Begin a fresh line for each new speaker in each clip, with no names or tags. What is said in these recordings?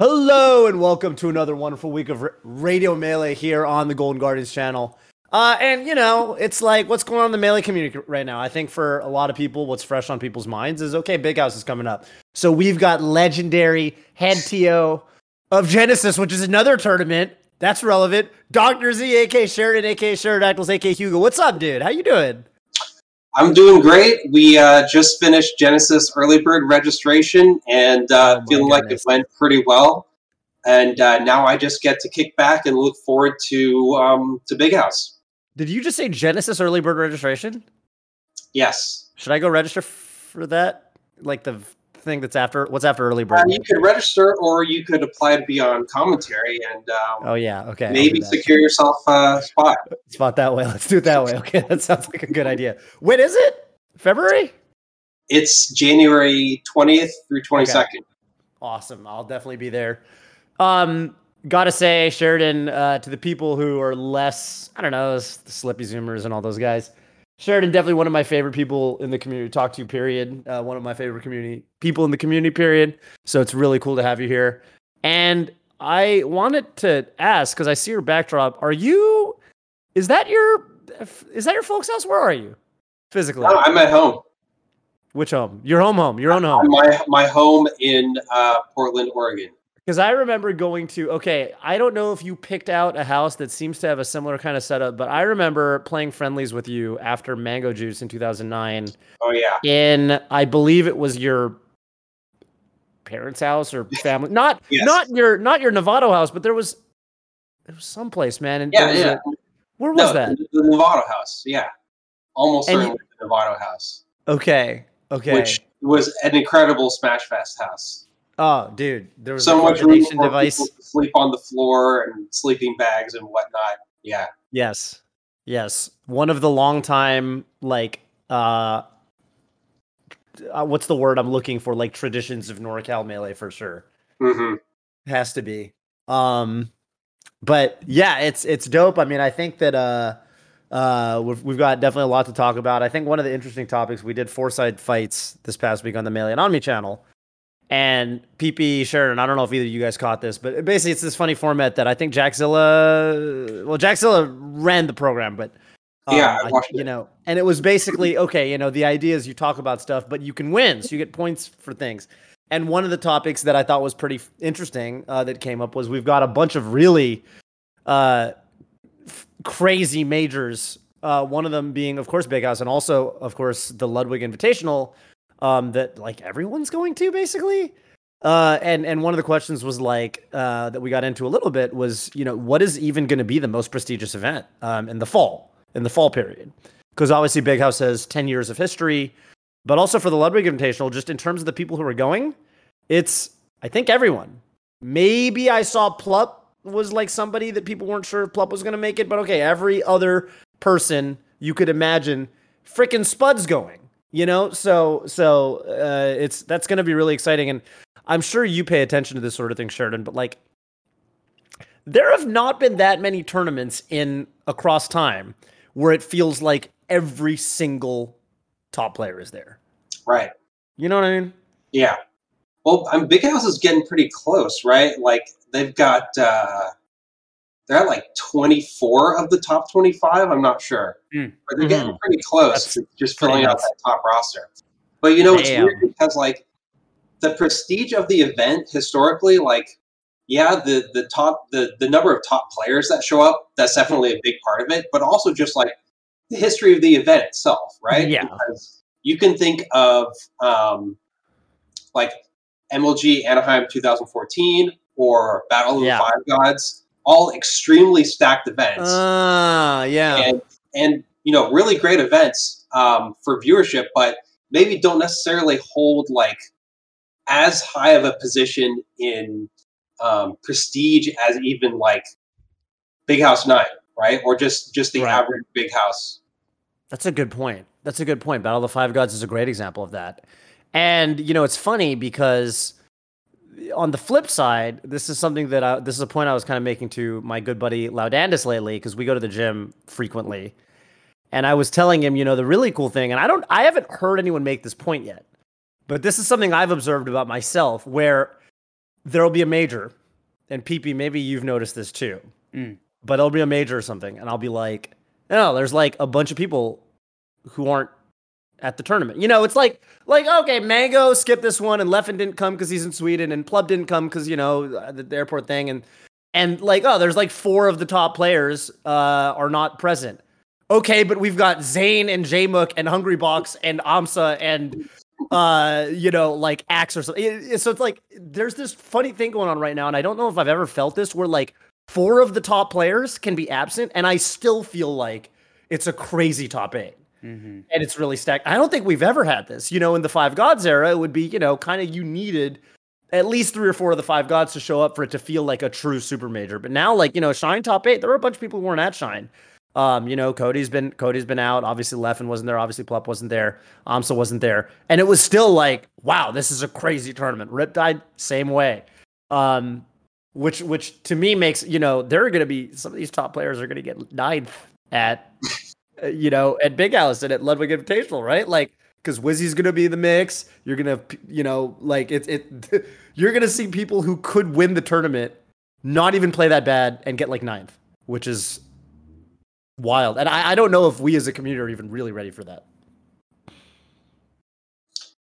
Hello and welcome to another wonderful week of Radio Melee here on the Golden Guardians channel. Uh, and you know, it's like what's going on in the Melee community right now. I think for a lot of people, what's fresh on people's minds is okay, Big House is coming up. So we've got legendary head TO of Genesis, which is another tournament that's relevant. Dr. Z, AK Sheridan, AK Pterodactyls, AK Hugo. What's up, dude? How you doing?
I'm doing great. We uh, just finished Genesis early bird registration and uh,
Oh
feeling like it went pretty well. And uh, now I just get to kick back and look forward to um, to Big House.
Did you just say Genesis early bird registration?
Yes,
Should I go register for that? Like the thing that's after what's after early bird?
uh, you could register or you could apply to be on commentary and um,
oh yeah, okay.
Maybe secure yourself a spot.
spot that way. Let's do it that way. Okay, that sounds like a good idea. When is it? February?
It's January 20th through 22nd.
Awesome. I'll definitely be there. Um, gotta say, Sheridan, uh, to the people who are less, I don't know, the Slippi Zoomers and all those guys. Sheridan, definitely one of my favorite people in the community to talk to, period. Uh, one of my favorite community people in the community, period. So it's really cool to have you here. And I wanted to ask, because I see your backdrop, are you, is that your, is that your folks' house? Where are you? Physically?
No, I'm at home.
Which home? Your home home, your own home.
My my home in uh, Portland, Oregon.
Because I remember going to, okay, I don't know if you picked out a house that seems to have a similar kind of setup, but I remember playing friendlies with you after Mango Juice in 2009
Oh yeah.
in, I believe it was your parents' house or family. Not,
Yes.
not your, not your Novato house, but there was, there was someplace, man. And
Yeah, yeah.
a- where was
no,
that?
The, the Novato house. Yeah, almost
And
certainly the Novato house,
Okay. Okay.
which was an incredible Smash Fest house.
Oh, dude, there was
So
a
much room for
device.
people to sleep on the floor and sleeping bags and whatnot. Yeah,
Yes. Yes. One of the long time like uh, uh what's the word I'm looking for? Like traditions of NorCal melee for sure.
hmm
Has to be. Um but yeah, it's it's dope. I mean, I think that uh uh we've, we've got definitely a lot to talk about. I think one of the interesting topics we did four side fights this past week on the Melee and Omni channel. And PP Sheridan, I don't know if either of you guys caught this, but basically it's this funny format that I think Jackzilla, well, Jackzilla ran the program, but um,
Yeah, I watched
you
it.
know, and it was basically okay. You know, the idea is you talk about stuff, but you can win, so you get points for things. And one of the topics that I thought was pretty f- interesting uh, that came up was we've got a bunch of really uh, f- crazy majors. Uh, one of them being, of course, Big House, and also, of course, the Ludwig Invitational um, that like everyone's going to basically. Uh, and and one of the questions was like uh, that we got into a little bit was you know what is even going to be the most prestigious event um, in the fall in the fall period because obviously Big House has ten years of history, but also for the Ludwig Invitational, just in terms of the people who are going, it's I think everyone. Maybe I saw Plup was like somebody that people weren't sure if Plup was going to make it, but okay, every other person you could imagine, freaking Spud's going. You know, so so uh, it's that's going to be really exciting, and I'm sure you pay attention to this sort of thing, Sheridan. But like, there have not been that many tournaments in across time where it feels like every single top player is there.
right.
You know what I mean?
Yeah. Well, um, Big House is getting pretty close, right? Like they've got uh, they're at like 24 of the top 25. I'm not sure,
Mm.
but they're getting pretty close
That's
to just
pretty
filling out that top roster. But you know, it's
Damn.
weird because like the prestige of the event historically, like yeah, the the top the the number of top players that show up, that's definitely a big part of it. But also just like the history of the event itself, right?
Yeah.
Because you can think of um, like MLG Anaheim 2014 or Battle of
Yeah.
the Five Gods, all extremely stacked events
Ah, yeah.
and and you know really great events um, for viewership, but maybe don't necessarily hold like as high of a position in um, prestige as even like Big House Nine, right? Or just just the
Right.
average Big House.
That's a good point. That's a good point. Battle of the Five Gods is a great example of that. And you know, it's funny because on the flip side, this is something that I, this is a point I was kind of making to my good buddy Laudandus lately because we go to the gym frequently. And I was telling him, you know, the really cool thing, and I don't, I haven't heard anyone make this point yet, but this is something I've observed about myself where there'll be a major, and PP, maybe you've noticed this too,
Mm.
but it'll be a major or something, and I'll be like, no, there's like a bunch of people who aren't at the tournament. You know, it's like like okay, Mango skipped this one, and Leffen didn't come because he's in Sweden, and Plup didn't come because you know the, the airport thing, and and like oh, there's like four of the top players uh, are not present. Okay, but we've got Zain and Jmook and Hungrybox and Amsa and uh you know like Axe or something. So it's like there's this funny thing going on right now, and I don't know if I've ever felt this where like four of the top players can be absent, and I still feel like it's a crazy top eight
Mm-hmm.
and it's really stacked. I don't think we've ever had this. You know, in the Five Gods era, it would be, you know, kind of you needed at least three or four of the Five Gods to show up for it to feel like a true super major. But now, like, you know, Shine top eight, there were a bunch of people who weren't at Shine. Um, you know, Cody's been Cody's been out. Obviously, Leffen wasn't there. Obviously, Plup wasn't there. Amsa wasn't there. And it was still like, wow, this is a crazy tournament. Rip died same way. Um, which which to me makes, you know, there are gonna be some of these top players are gonna get ninth at you know, at Big House and at Ludwig Invitational, right? Like, because Wizzy's gonna be in the mix. You're gonna, you know, like it, it. You're gonna see people who could win the tournament not even play that bad and get like ninth, which is wild. And I, I don't know if we as a community are even really ready for that.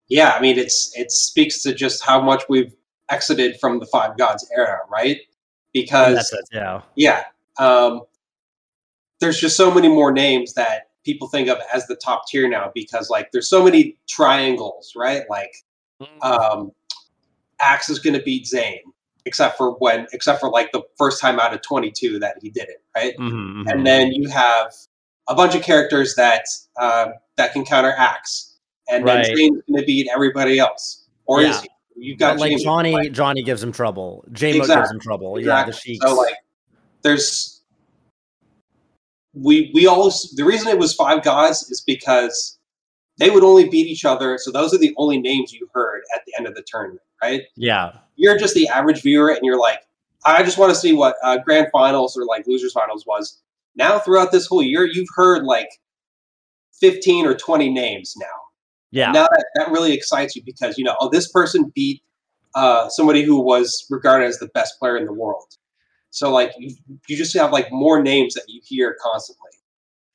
Yeah, I mean, it's it speaks to just how much we've exited from the Five Gods era, right? Because
That's it, yeah.
yeah, um, there's just so many more names that people think of as the top tier now because like there's so many triangles, right? Like um, Axe is going to beat Zain, except for when, except for like the first time out of 22 that he did it, right?
Mhm, mhm.
And then you have a bunch of characters that uh, that can counter Axe, and
Right.
then Zain's going to beat everybody else, or is he? You've got
But, like
James,
Johnny,
like,
Johnny gives him trouble. J gives him trouble. Yeah, the
exactly.
Sheiks.
So like, there's we we always the reason it was five guys is because they would only beat each other. So those are the only names you heard at the end of the tournament, right?
yeah,
You're just the average viewer, and you're like, I just want to see what uh, grand finals or like losers finals was. Now throughout this whole year, you've heard like fifteen or twenty names now.
yeah.
Now that, that really excites you because you know, oh, this person beat uh, somebody who was regarded as the best player in the world. So like you, you just have like more names that you hear constantly.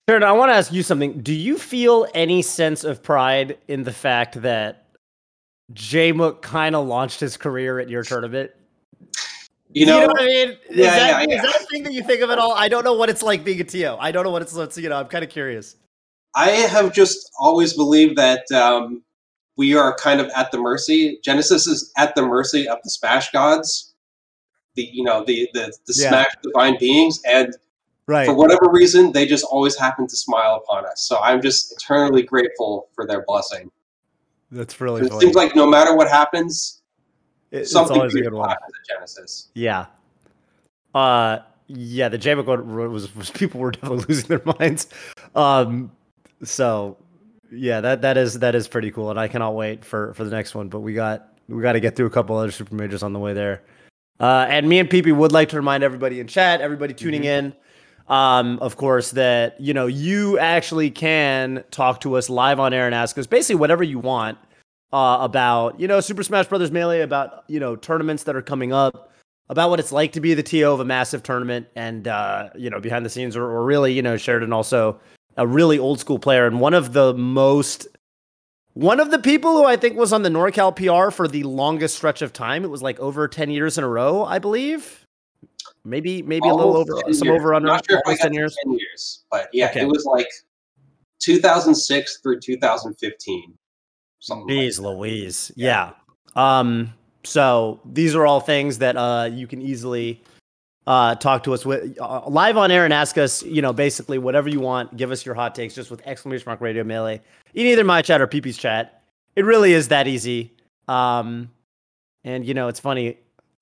Sharon, I want to ask you something. Do you feel any sense of pride in the fact that J-Mook kind of launched his career at your tournament?
You know,
what I mean? Is,
Yeah,
that,
yeah,
is
yeah.
that a thing that you think of at all? I don't know what it's like being a TO. I don't know what it's like. You know, I'm kind of curious.
I have just always believed that um, we are kind of at the mercy. Genesis is at the mercy of the Smash gods, the you know the the, the
Yeah.
Smash divine beings, and
Right.
for whatever reason, they just always happen to smile upon us. So I'm just eternally grateful for their blessing.
That's really
It seems like no matter what happens,
It- it's
something
always a good one.
happens at Genesis.
Yeah. Uh yeah, the Jmook one was, was people were definitely losing their minds. Um so yeah, that that is that is pretty cool and I cannot wait for for the next one, but we got we got to get through a couple other super majors on the way there. Uh and me and PP would like to remind everybody in chat, everybody tuning in um of course that you know you actually can talk to us live on air and ask us basically whatever you want uh, about you know Super Smash Brothers Melee, about you know tournaments that are coming up, about what it's like to be the TO of a massive tournament, and uh, you know behind the scenes, or, or really you know Sheridan also a really old school player and one of the most one of the people who I think was on the NorCal PR for the longest stretch of time. It was like over ten years in a row, I believe. Maybe maybe a little over some
years.
over under
Not sure if I
almost
got
ten years.
10 years, but yeah,
Okay.
it was like 2006 through 2015. Something like
Jeez Louise. Yeah. Um, so these are all things that uh, you can easily uh, talk to us with uh, live on air and ask us, you know, basically whatever you want. Give us your hot takes just with exclamation mark radio melee in either my chat or PP's chat. It really is that easy. Um, and you know, it's funny.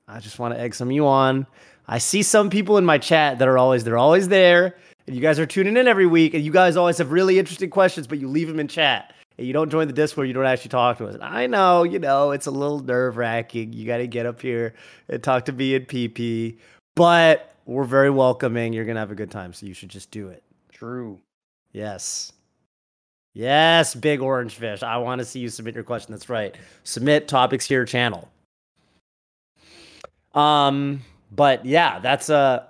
I just want to egg some you on. I see some people in my chat that are always they're always there, and you guys are tuning in every week, and you guys always have really interesting questions, but you leave them in chat. And you don't join the Discord, you don't actually talk to us. I know, you know, it's a little nerve wracking. You got to get up here and talk to me and PP, but we're very welcoming. You're gonna have a good time, so you should just do it.
True.
Yes. Yes, big orange fish. I want to see you submit your question. That's right. Submit topics here channel. Um, but yeah, that's uh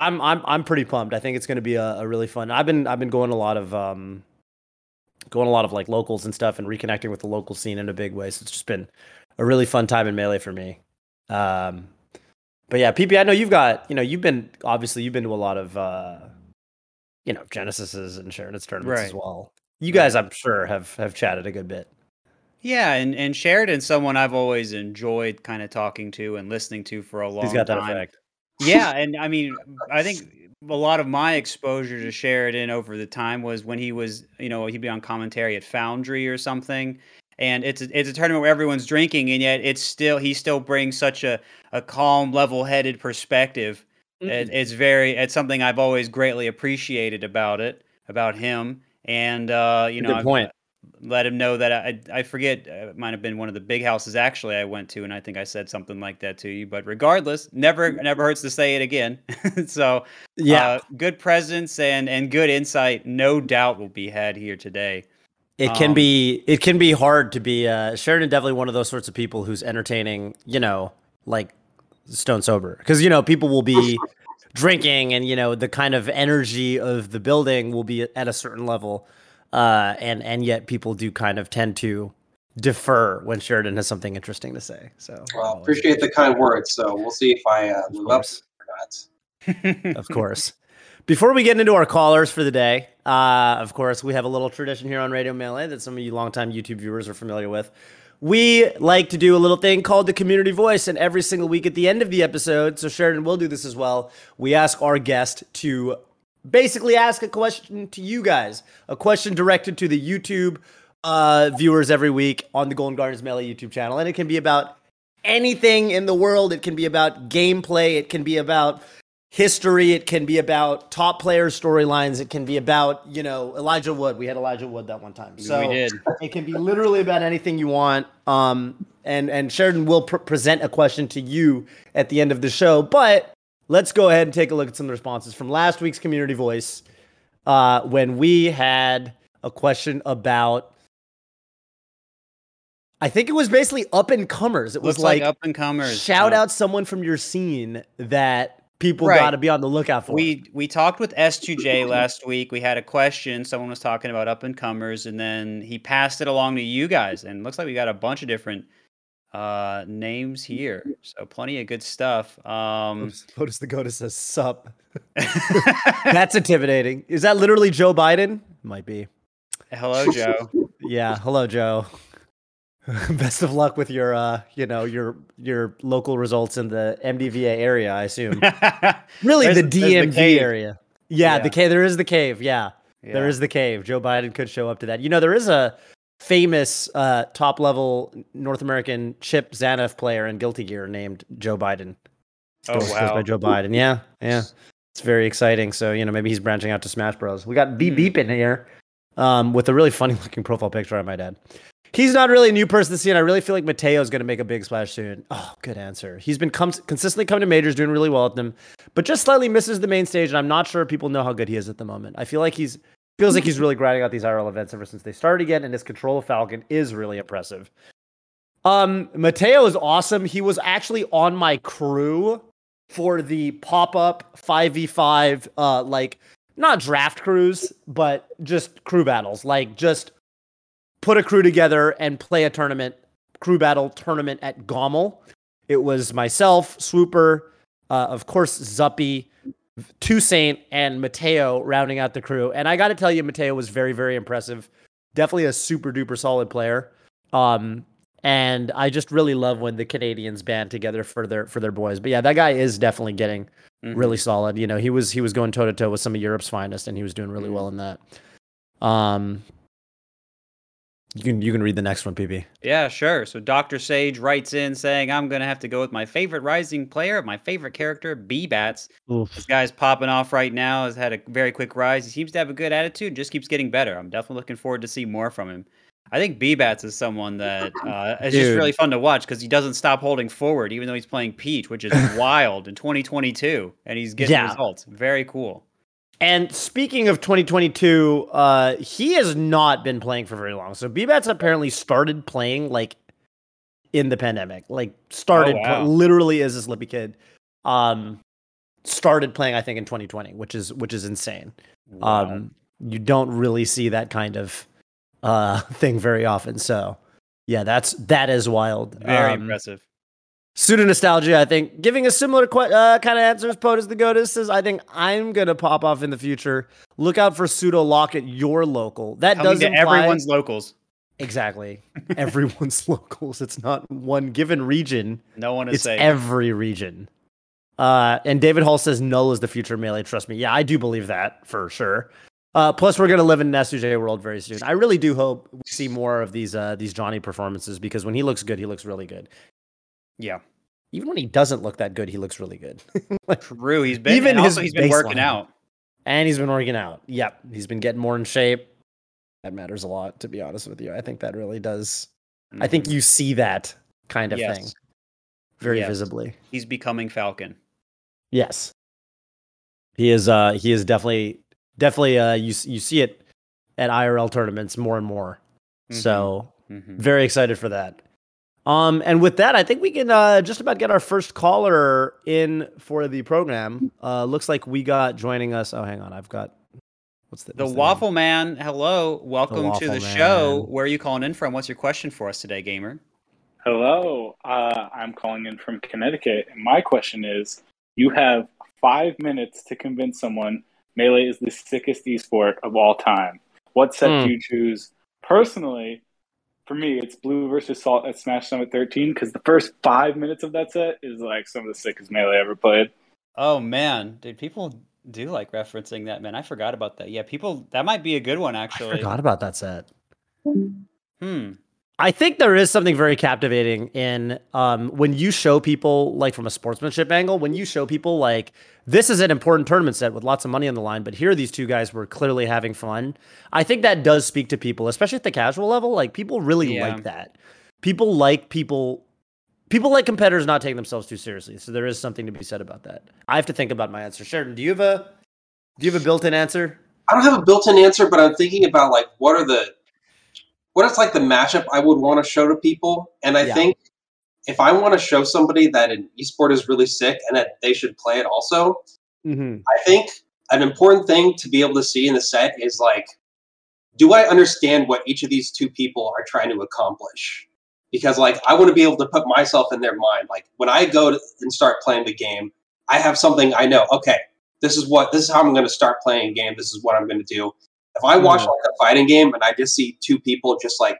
I'm I'm I'm pretty pumped. I think it's going to be a, a, really fun. I've been I've been going a lot of um going a lot of like locals and stuff and reconnecting with the local scene in a big way. So it's just been a really fun time in melee for me. Um, but yeah, PP, I know you've got you know you've been obviously you've been to a lot of uh you know Genesis's and Sheridan's tournaments right. as well. You guys, I'm sure, have have chatted a good bit.
Yeah, and and Sheridan's someone I've always enjoyed kind of talking to and listening to for a long time. He's got that effect. Yeah, and I mean, I think a lot of my exposure to Sheridan over the time was when he was, you know, he'd be on commentary at Foundry or something. And it's a, it's a tournament where everyone's drinking, and yet it's still he still brings such a, a calm, level headed perspective. Mm-hmm. It, it's very it's something I've always greatly appreciated about it about him. And uh, you know,
good point
let him know that I I forget uh, it might have been one of the big houses actually I went to and I think I said something like that to you but regardless never never hurts to say it again so yeah uh, good presence and and good insight no doubt will be had here today
it can um, be it can be hard to be uh Sheridan definitely one of those sorts of people who's entertaining you know like stone sober because you know people will be drinking and you know the kind of energy of the building will be at a certain level uh, and and yet people do kind of tend to defer when Sheridan has something interesting to say. So,
well, appreciate the kind words. So we'll see if I uh, live up or
not. of course. Before we get into our callers for the day, uh, of course, we have a little tradition here on Radio Melee that some of you longtime YouTube viewers are familiar with. We like to do a little thing called the community voice, and every single week at the end of the episode, so Sheridan will do this as well. We ask our guest to basically ask a question to you guys, a question directed to the YouTube uh, viewers every week on the Golden Guardians Melee YouTube channel. And it can be about anything in the world. It can be about gameplay. It can be about history. It can be about top player storylines. It can be about, you know, Elijah Wood. We had Elijah Wood that one time. So. It can be literally about anything you want. Um, and, and Sheridan will pr- present a question to you at the end of the show. But let's go ahead and take a look at some of the responses from last week's community voice uh, when we had a question about I think it was basically up and comers. It was like,
like, up and comers.
Shout out someone from your scene that people right. got to be on the lookout for.
We we talked with S2J last week. We had a question. Someone was talking about up and comers, and then he passed it along to you guys. And looks like we got a bunch of different uh names here so plenty of good stuff um
POTUS the Goatus says sup that's intimidating is that literally joe biden might be
hello joe
yeah hello joe best of luck with your uh you know your your local results in the mdva area i assume really the dmv the area yeah, yeah, the cave there is the cave yeah. yeah there is the cave joe biden could show up to that you know there is a famous uh, top level North American Chipp Zanuff player in Guilty Gear named Joe Biden.
Oh goes, wow!
by Joe Biden. Yeah, yeah. It's very exciting. So you know maybe he's branching out to Smash Bros. We got Beep hmm. Beep in here um, with a really funny looking profile picture. I might add. He's not really a new person to see, and I really feel like Mateo is going to make a big splash soon. Oh, good answer. He's been com- consistently coming to majors, doing really well at them, but just slightly misses the main stage, and I'm not sure people know how good he is at the moment. I feel like he's feels like he's really grinding out these IRL events ever since they started again, and his control of Falcon is really impressive. Um, Mateo is awesome. He was actually on my crew for the pop up 5v5, uh, like not draft crews, but just crew battles. Like just put a crew together and play a tournament, crew battle tournament at Gommel. It was myself, Swooper, uh, of course, Zuppy, Toussaint and Mateo rounding out the crew. And I got to tell you, Mateo was very, very impressive. Definitely a super duper solid player. Um, and I just really love when the Canadians band together for their for their boys. But yeah, that guy is definitely getting mm-hmm. really solid. You know, he was he was going toe to toe with some of Europe's finest, and he was doing really mm-hmm. well in that. Um, you can you can read the next one, PP.
Yeah, sure. So Doctor Sage writes in saying, "I'm gonna have to go with my favorite Rising player, my favorite character, B Bats. This guy's popping off right now. Has had a very quick rise. He seems to have a good attitude. Just keeps getting better. I'm definitely looking forward to see more from him. I think B Bats is someone that uh, is just really fun to watch because he doesn't stop holding forward, even though he's playing Peach, which is wild in 2022, and he's getting yeah. results. Very cool.
And speaking of 2022, uh, he has not been playing for very long. So BBats apparently started playing like in the pandemic. Like started oh, wow. literally as a Slippi kid. Um, started playing I think in 2020, which is which is insane. Wow. Um, you don't really see that kind of uh thing very often. So yeah, that's that is wild.
Very um, impressive.
Pseudo nostalgia, I think, giving a similar que- uh, kind of answer as POTUS the Goatus says, I think I'm gonna pop off in the future. Look out for pseudo lock at your local. That does
imply- everyone's locals.
Exactly, everyone's locals. It's not one given region.
No one is
it's
safe.
every region. Uh, and David Hall says null is the future melee. Trust me. Yeah, I do believe that for sure. Uh, plus, we're gonna live in an S2J world very soon. I really do hope we see more of these uh, these Johnny performances because when he looks good, he looks really good.
Yeah.
Even when he doesn't look that good, he looks really good.
like, True. He's been even his he's been working out.
And he's been working out. Yep. He's been getting more in shape. That matters a lot, to be honest with you. I think that really does. Mm-hmm. I think mm-hmm. you see that kind of yes. thing very yes. visibly.
He's becoming Falcon.
Yes. He is uh he is definitely definitely uh you you see it at IRL tournaments more and more. Mm-hmm. So mm-hmm. very excited for that. Um, and with that, I think we can uh, just about get our first caller in for the program. Uh, looks like we got joining us. Oh, hang on, I've got
what's the, what's the Waffle name? Man. Hello, welcome the to the Man. show. Where are you calling in from? What's your question for us today, gamer?
Hello, uh, I'm calling in from Connecticut, and my question is: You have five minutes to convince someone Melee is the sickest esport of all time. What set mm. do you choose? Personally, for me, it's Blue versus Salt at Smash Summit 13 because the first five minutes of that set is like some of the sickest melee I ever played.
Oh man, dude, people do like referencing that. Man, I forgot about that. Yeah, people, that might be a good one actually. I
forgot about that set.
Hmm.
I think there is something very captivating in um, when you show people, like from a sportsmanship angle, when you show people like this is an important tournament set with lots of money on the line, but here these two guys were clearly having fun. I think that does speak to people, especially at the casual level. Like people really yeah. like that. People like people. People like competitors not taking themselves too seriously. So there is something to be said about that. I have to think about my answer. Sheridan, do you have a do you have a built-in answer?
I don't have a built-in answer, but I'm thinking about like what are the what is like the matchup I would want to show to people, and I yeah. think if I want to show somebody that an esport is really sick and that they should play it also, mm-hmm. I think an important thing to be able to see in the set is like, do I understand what each of these two people are trying to accomplish? Because like I want to be able to put myself in their mind. Like when I go to, and start playing the game, I have something I know. Okay, this is what this is how I'm going to start playing a game. This is what I'm going to do. If I watch mm. like a fighting game and I just see two people just like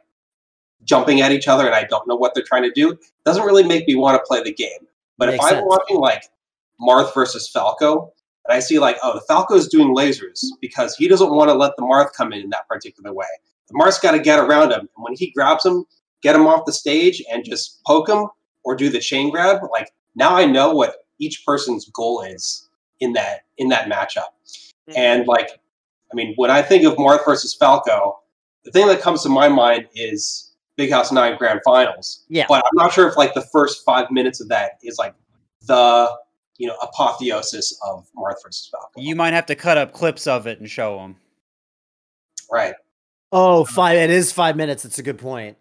jumping at each other and I don't know what they're trying to do, doesn't really make me want to play the game. But Makes if I'm sense. watching like Marth versus Falco, and I see like, oh, the Falco's doing lasers because he doesn't want to let the Marth come in in that particular way. The Marth's got to get around him, and when he grabs him, get him off the stage and just poke him or do the chain grab. Like now, I know what each person's goal is in that in that matchup, mm-hmm. and like I mean, when I think of Marth versus Falco, the thing that comes to my mind is Big House Nine Grand Finals.
Yeah.
But I'm not sure if like the first five minutes of that is like the you know apotheosis of Marth versus Falco.
You might have to cut up clips of it and show them.
Right.
Oh, five. It is five minutes. That's a good point.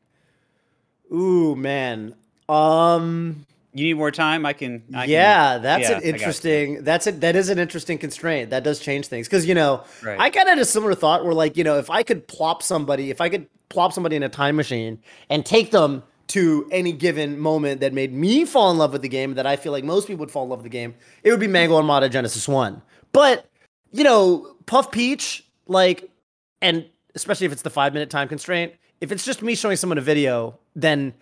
Ooh, man. Um,
you need more time. I can. I
yeah, can, that's yeah, an interesting. That's it. That is an interesting constraint. That does change things because you know right. I kind of had a similar thought where like you know if I could plop somebody, if I could plop somebody in a time machine and take them to any given moment that made me fall in love with the game that I feel like most people would fall in love with the game, it would be Mango Armada Genesis One. But you know, Puff Peach, like, and especially if it's the five minute time constraint, if it's just me showing someone a video, then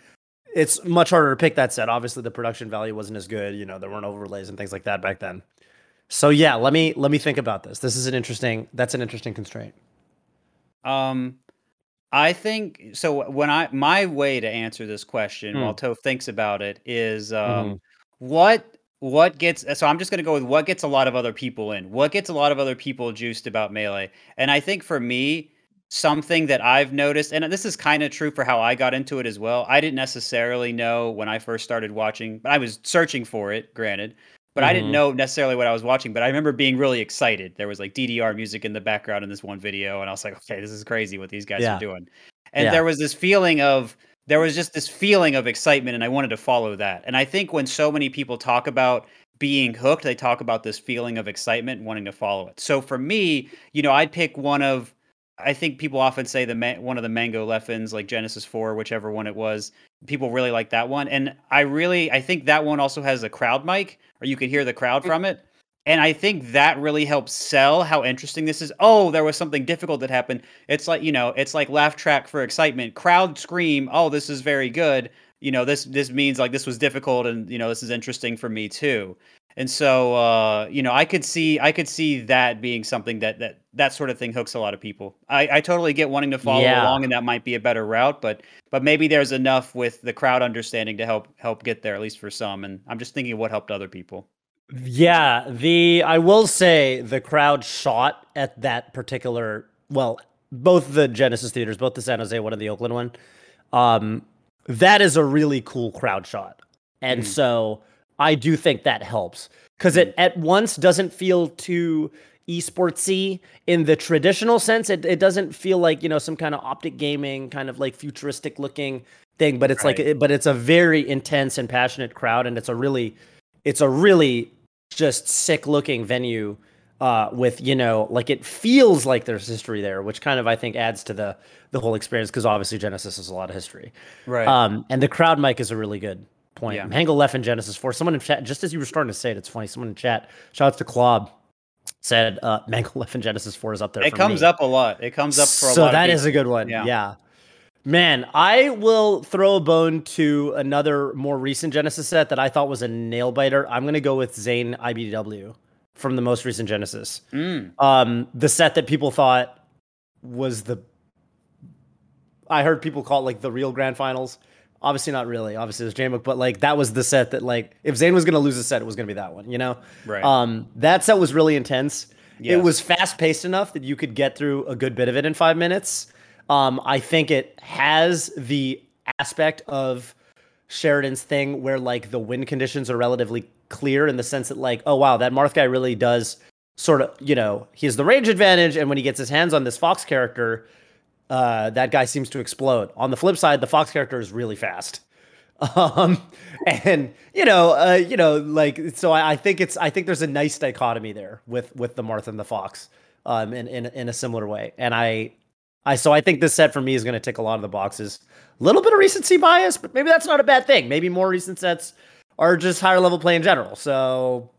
it's much harder to pick that set. Obviously, the production value wasn't as good. You know, there weren't overlays and things like that back then. So yeah, let me let me think about this. This is an interesting. That's an interesting constraint.
Um, I think so. When I my way to answer this question mm. while Toph thinks about it is um, mm-hmm. what what gets so I'm just going to go with what gets a lot of other people in. What gets a lot of other people juiced about melee? And I think for me, something that I've noticed, and this is kind of true for how I got into it as well. I didn't necessarily know when I first started watching, but I was searching for it, granted, but mm-hmm. I didn't mm-hmm. know necessarily what I was watching. But I remember being really excited. There was like DDR music in the background in this one video, and I was like, okay, this is crazy what these guys yeah. are doing. And yeah. there was this feeling of there was just this feeling of excitement and I wanted to follow that. And I think when so many people talk about being hooked, they talk about this feeling of excitement wanting to follow it. So for me, you know, I'd pick one of I think people often say the one of the Mango Leffens, like Genesis Four, whichever one it was. People really like that one, and I really I think that one also has a crowd mic, or you can hear the crowd from it. And I think that really helps sell how interesting this is. Oh, there was something difficult that happened. It's like you know, it's like laugh track for excitement. Crowd scream. Oh, this is very good. You know, this this means like this was difficult, and you know, this is interesting for me too. And so, uh, you know, I could see I could see that being something that that that sort of thing hooks a lot of people. I, I totally get wanting to follow yeah. along, and that might be a better route, but but maybe there's enough with the crowd understanding to help help get there at least for some. And I'm just thinking of what helped other people.
Yeah, the I will say the crowd shot at that particular well, both the Genesis theaters, both the San Jose one and the Oakland one. Um, that is a really cool crowd shot, and mm. so I do think that helps because it at once doesn't feel too esportsy in the traditional sense. It, it doesn't feel like you know some kind of optic gaming kind of like futuristic looking thing, but it's right. like but it's a very intense and passionate crowd, and it's a really it's a really just sick looking venue uh, with you know like it feels like there's history there, which kind of I think adds to the the whole experience because obviously Genesis has a lot of history,
right?
Um, and the crowd mic is a really good point. Yeah. Mango Leffen Genesis 4. Someone in chat, just as you were starting to say it, it's funny. Someone in chat, shout out to Klob, said uh, Mango Leffen Genesis 4 is up there.
It comes
me.
up a lot. It comes up for
a
so
lot. So that is a good one. Yeah. yeah. Man, I will throw a bone to another more recent Genesis set that I thought was a nail biter. I'm going to go with Zain iBDW from the most recent Genesis.
Mm.
Um, the set that people thought was the. I heard people call it like the real grand finals. Obviously not really. Obviously there's Jmook, but like that was the set that like if Zain was gonna lose a set, it was gonna be that one, you know?
Right.
Um that set was really intense. Yes. It was fast paced enough that you could get through a good bit of it in five minutes. Um, I think it has the aspect of Sheridan's thing where like the wind conditions are relatively clear in the sense that like, oh wow, that Marth guy really does sort of, you know, he has the range advantage, and when he gets his hands on this Fox character, uh, that guy seems to explode. On the flip side, the Fox character is really fast. Um, and you know, uh, you know, like so I, I, think it's I think there's a nice dichotomy there with with the Marth and the Fox, um, in in in a similar way. And I, I so I think this set for me is going to tick a lot of the boxes. A little bit of recency bias, but maybe that's not a bad thing. Maybe more recent sets are just higher level play in general. So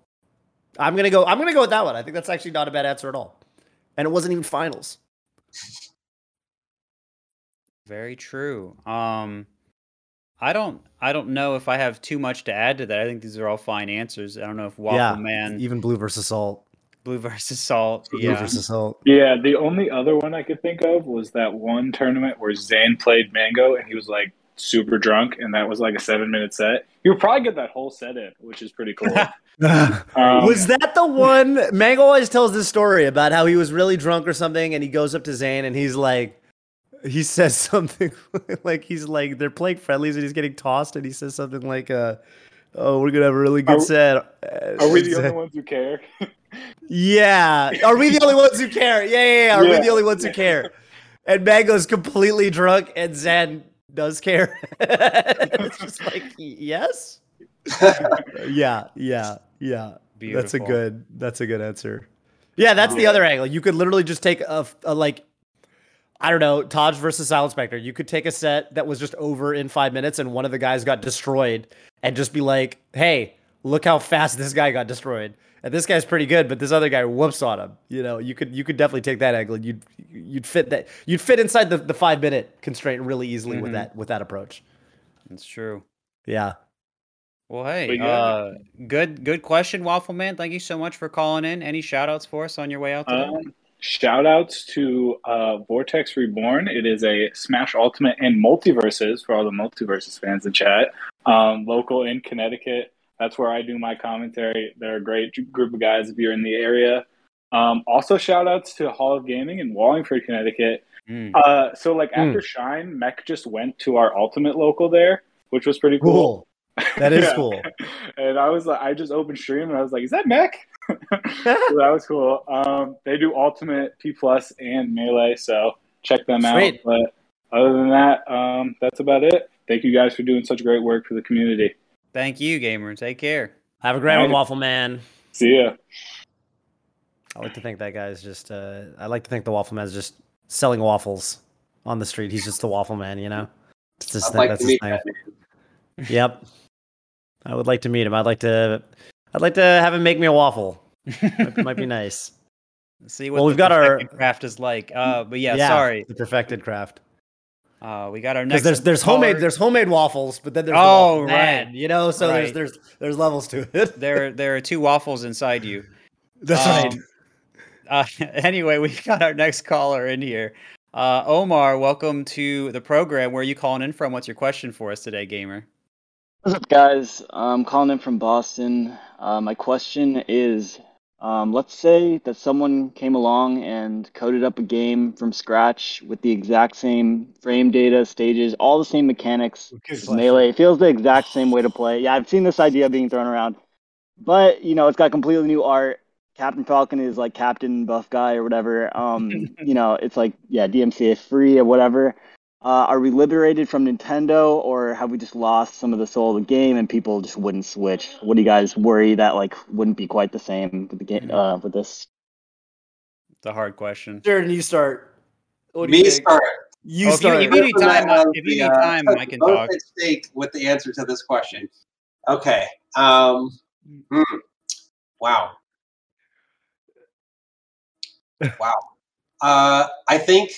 I'm gonna go. I'm gonna go with that one. I think that's actually not a bad answer at all. And it wasn't even finals.
Very true. Um, I don't. I don't know if I have too much to add to that. I think these are all fine answers. I don't know if Waffle yeah, Man,
even Blue versus Salt,
Blue versus Salt,
Blue yeah. versus Salt.
Yeah, the only other one I could think of was that one tournament where Zain played Mango and he was like super drunk, and that was like a seven minute set. You would probably get that whole set in, which is pretty cool.
um, was that the one? Mango always tells this story about how he was really drunk or something, and he goes up to Zain and he's like he says something like he's like they're playing friendlies and he's getting tossed and he says something like uh oh we're gonna have a really good
are,
set.
are we the only ones who care?
Yeah. Are we the only ones who care? Yeah yeah, yeah. are yeah. we the only ones who care? And mango's completely drunk and zan does care. It's just like yes? Yeah yeah yeah. Beautiful. that's a good that's a good answer. Yeah that's the other angle. You could literally just take a, a like I don't know, Taj versus Silent Spectre. You could take a set that was just over in five minutes and one of the guys got destroyed and just be like, hey, look how fast this guy got destroyed. And this guy's pretty good, but this other guy whoops on him. You know, you could you could definitely take that angle. You'd you'd fit that you'd fit inside the, the five minute constraint really easily mm-hmm. with that with that approach.
That's true.
Yeah.
Well, hey, yeah. uh, good good question, Waffle Man. Thank you so much for calling in. Any shout outs for us on your way out today? Um,
Shout outs to uh, Vortex Reborn. It is a Smash Ultimate and MultiVersus for all the MultiVersus fans in chat. Um, local in Connecticut. That's where I do my commentary. They're a great group of guys if you're in the area. Um, also, shout outs to Hall of Gaming in Wallingford, Connecticut. Mm. Uh, so, like after mm. Shine, Mech just went to our Ultimate local there, which was pretty cool. cool.
That is yeah. cool.
and I was like, I just opened stream and I was like, is that Mech? So that was cool. Um, they do Ultimate, P Plus, and Melee, so check them Sweet. out. But other than that, um, that's about it. Thank you guys for doing such great work for the community.
Thank you, gamer. Take care.
Have a great one, Waffle Man.
See ya.
I like to think that guy's just. Uh, I like to think the Waffle Man is just selling waffles on the street. He's just the Waffle Man, you know.
It's just, I'd like to meet that man.
Yep. I would like to meet him. I'd like to. I'd like to have him make me a waffle. might, might be nice.
See what well, we've got our craft is like. Uh, but yeah, yeah, sorry,
the perfected craft.
Uh, we got our next.
There's there's homemade there's homemade waffles, but then there's oh the right, man, you know. So right. there's there's there's levels to it.
there there are two waffles inside you.
That's um, right.
Uh, anyway, we've got our next caller in here. Uh, Omar, welcome to the program. Where are you calling in from? What's your question for us today, gamer?
What's up, guys? I'm calling in from Boston. Uh, my question is um, let's say that someone came along and coded up a game from scratch with the exact same frame data, stages, all the same mechanics. Melee it feels the exact same way to play. Yeah, I've seen this idea being thrown around, but you know, it's got completely new art. Captain Falcon is like Captain Buff Guy or whatever. Um, you know, it's like yeah, DMCA free or whatever. Uh, are we liberated from Nintendo, or have we just lost some of the soul of the game and people just wouldn't switch? What do you guys worry that like wouldn't be quite the same with the game mm-hmm. uh, with this?
It's a hard question.
Jordan, you start.
What Me you start.
You oh, start. If you, if you need time, uh, if you need time, I can talk.
At stake with the answer to this question. Okay. Um. Mm, wow. Wow. Uh, I think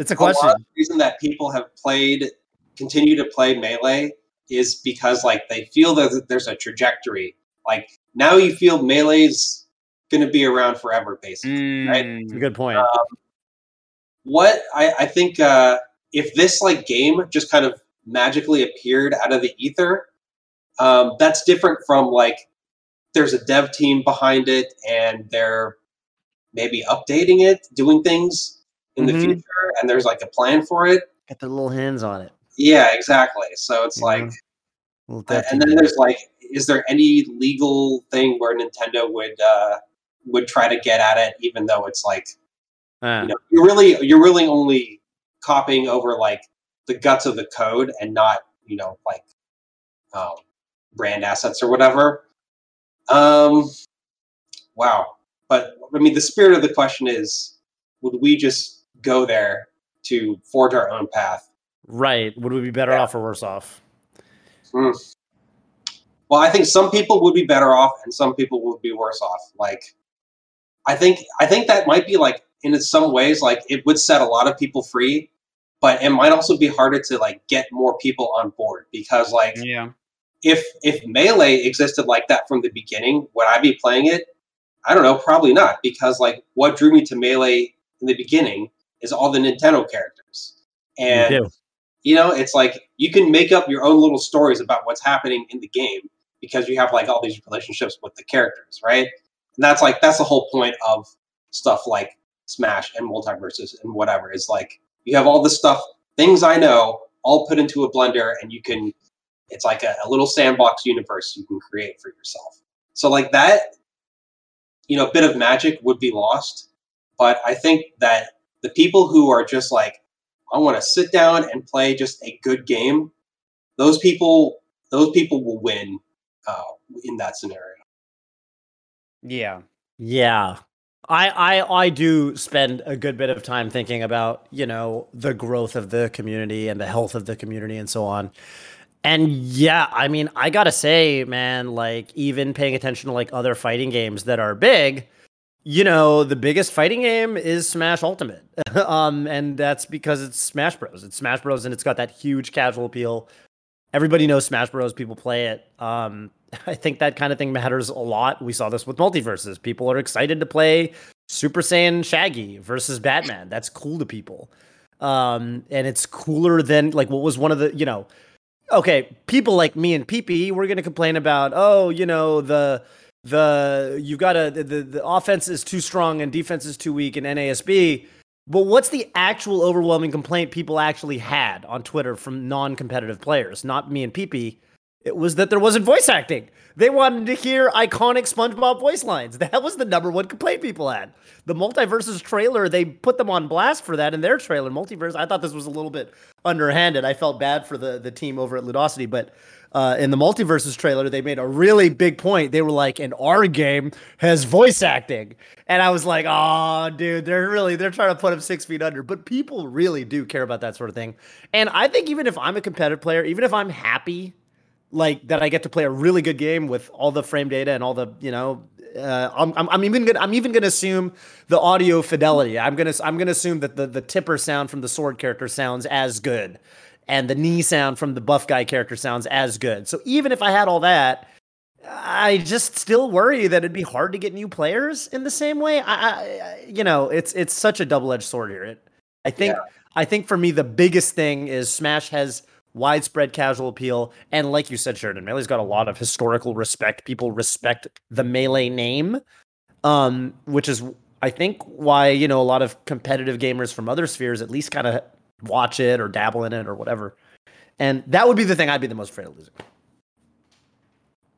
it's a question. A
the reason that people have played, continue to play melee, is because like they feel that there's a trajectory. Like now, you feel melee's going to be around forever, basically. Mm, right?
Good point.
Um, what I, I think uh, if this like game just kind of magically appeared out of the ether, um, that's different from like there's a dev team behind it and they're maybe updating it, doing things in mm-hmm. the future, and there's like a plan for it.
Get their little hands on it.
Yeah, exactly. So it's like, uh, and then there's like, is there any legal thing where Nintendo would uh, would try to get at it, even though it's like, you know, you're really you're really only copying over like the guts of the code and not you know like um, brand assets or whatever. Um, wow. But I mean, the spirit of the question is, would we just go there to forge our own path.
Right. Would we be better yeah. off or worse off?
Mm. Well, I think some people would be better off and some people would be worse off. Like I think I think that might be like in some ways like it would set a lot of people free, but it might also be harder to like get more people on board because like
yeah.
If if melee existed like that from the beginning, would I be playing it? I don't know, probably not because like what drew me to melee in the beginning is all the Nintendo characters. And you know, it's like you can make up your own little stories about what's happening in the game because you have like all these relationships with the characters, right? And that's like that's the whole point of stuff like Smash and MultiVersus and whatever. Is like you have all this stuff, things I know, all put into a blender, and you can. It's like a, a little sandbox universe you can create for yourself. So like that, you know, a bit of magic would be lost. But I think that the people who are just like, I want to sit down and play just a good game. Those people, those people will win uh, in that scenario.
Yeah,
yeah. I, I I do spend a good bit of time thinking about you know the growth of the community and the health of the community and so on. And yeah, I mean, I gotta say, man, like even paying attention to like other fighting games that are big, you know, the biggest fighting game is Smash Ultimate. um, and that's because it's Smash Bros. It's Smash Bros. and it's got that huge casual appeal. Everybody knows Smash Bros. People play it. Um, I think that kind of thing matters a lot. We saw this with MultiVersus. People are excited to play Super Saiyan Shaggy versus Batman. That's cool to people. Um, and it's cooler than like what was one of the, you know, okay, people like me and PP, we're gonna complain about, oh, you know, the the you've got a the, the offense is too strong and defense is too weak in NASB. But what's the actual overwhelming complaint people actually had on Twitter from non-competitive players? Not me and PP. it was that there wasn't voice acting. They wanted to hear iconic SpongeBob voice lines. That was the number one complaint people had. The MultiVersus trailer, they put them on blast for that in their trailer. Multiverse, I thought this was a little bit underhanded. I felt bad for the the team over at Ludosity, but uh, in the MultiVersus trailer, they made a really big point. They were like, "And our game has voice acting," and I was like, "Oh, dude, they're really they're trying to put him six feet under." But people really do care about that sort of thing, and I think even if I'm a competitive player, even if I'm happy like that I get to play a really good game with all the frame data and all the you know uh, I'm, I'm, I'm even gonna I'm even gonna assume the audio fidelity. I'm gonna I'm gonna assume that the the tipper sound from the sword character sounds as good, and the knee sound from the buff guy character sounds as good. So even if I had all that, I just still worry that it'd be hard to get new players in the same way. I, I you know it's it's such a double edged sword here. It, I think yeah. I think for me the biggest thing is Smash has widespread casual appeal, and like you said, Sheridan, Melee's got a lot of historical respect. People respect the Melee name, um, which is I think why you know a lot of competitive gamers from other spheres at least kind of watch it or dabble in it or whatever. And that would be the thing I'd be the most afraid of losing.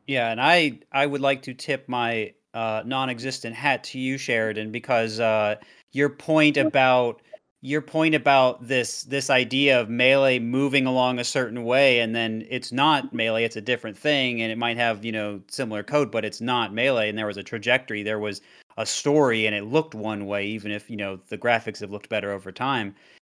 Yeah, and I I would like to tip my uh, non-existent hat to you, Sheridan, because uh, your point about your point about this this idea of melee moving along a certain way and then it's not melee it's a different thing and it might have you know similar code but it's not melee and there was a trajectory there was a story and it looked one way even if you know the graphics have looked better over time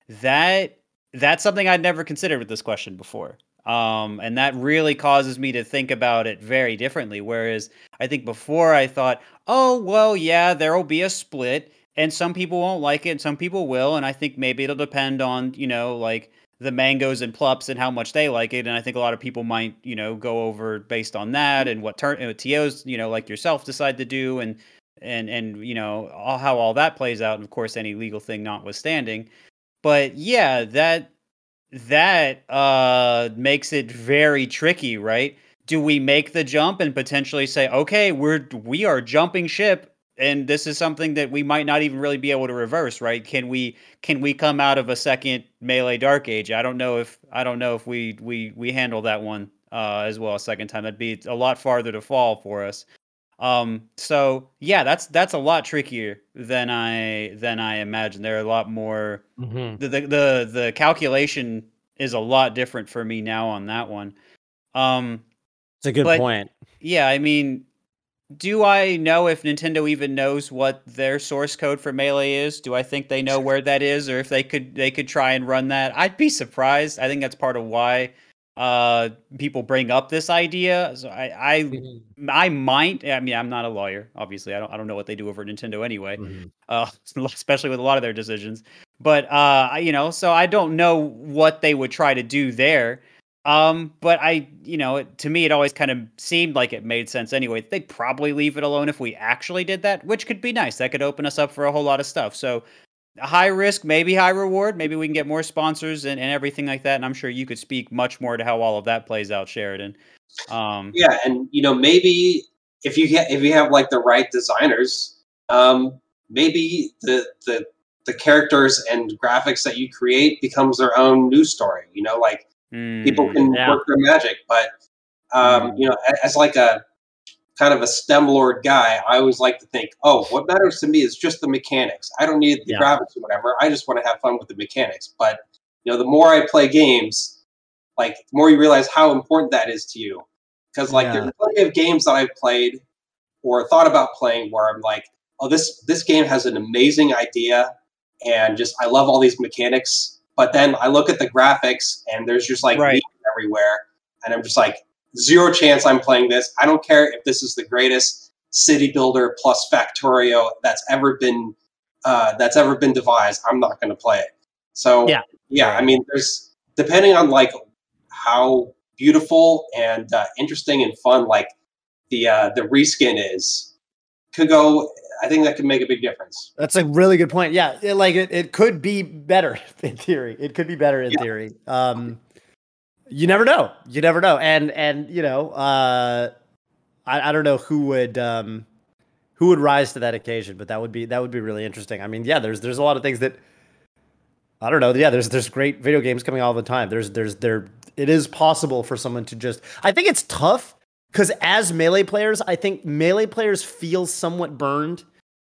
that that's something i'd never considered with this question before. Um, and that really causes me to think about it very differently. Whereas i think before i thought oh well yeah there will be a split and some people won't like it and some people will. And i think maybe it'll depend on you know like the mangoes and plups and how much they like it. And i think a lot of people might you know go over based on that and what turn what tos you know like yourself decide to do and and and you know all, how all that plays out. And of course any legal thing notwithstanding but yeah that that uh makes it very tricky right? Do we make the jump and potentially say okay we're we are jumping ship and this is something that we might not even really be able to reverse right? Can we can we come out of a second melee dark age? I don't know if i don't know if we we we handle that one uh, as well a second time. That'd be a lot farther to fall for us um so yeah that's that's a lot trickier than i than i imagined there are a lot more mm-hmm. the, the the the calculation is a lot different for me now on that one um
it's a good but, point
yeah i mean do I know if Nintendo even knows what their source code for Melee is? Do I think they know where that is, or if they could they could try and run that? I'd be surprised. I think that's part of why uh, people bring up this idea. So I I, mm-hmm. I might. I mean, I'm not a lawyer. Obviously, I don't I don't know what they do over Nintendo anyway, mm-hmm. uh, especially with a lot of their decisions. But uh, you know, so I don't know what they would try to do there. Um, but I, you know, to me, it always kind of seemed like it made sense anyway. They'd probably leave it alone if we actually did that, which could be nice. That could open us up for a whole lot of stuff. So, high risk, maybe high reward. Maybe we can get more sponsors and, and everything like that. And I'm sure you could speak much more to how all of that plays out, Sheridan.
Um, yeah, and you know, maybe if you get if you have like the right designers, um, maybe the the the characters and graphics that you create becomes their own news story. You know, like Mm, People can yeah. work their magic, but um, mm. you know, as like a kind of a STEM lord guy, I always like to think, oh, what matters to me is just the mechanics. I don't need the yeah. graphics or whatever. I just want to have fun with the mechanics. But you know, the more I play games, like the more you realize how important that is to you. Because like yeah. there's plenty of games that I've played or thought about playing where I'm like, oh, this this game has an amazing idea and just I love all these mechanics but then I look at the graphics and there's just like right. everywhere, and I'm just like zero chance I'm playing this. I don't care if this is the greatest city builder plus Factorio that's ever been uh, that's ever been devised. I'm not going to play it. So yeah, yeah. I mean, there's depending on like how beautiful and uh, interesting and fun like the uh, the reskin is could go I think that could make a big difference.
That's a really good point. Yeah, it, like it, it could be better in theory. It could be better in yeah. theory. Um, you never know. You never know. And and you know, uh, I I don't know who would um, who would rise to that occasion, but that would be that would be really interesting. I mean, yeah, there's there's a lot of things that I don't know. Yeah, there's there's great video games coming all the time. There's there's there it is possible for someone to just. I think it's tough because as melee players, I think melee players feel somewhat burned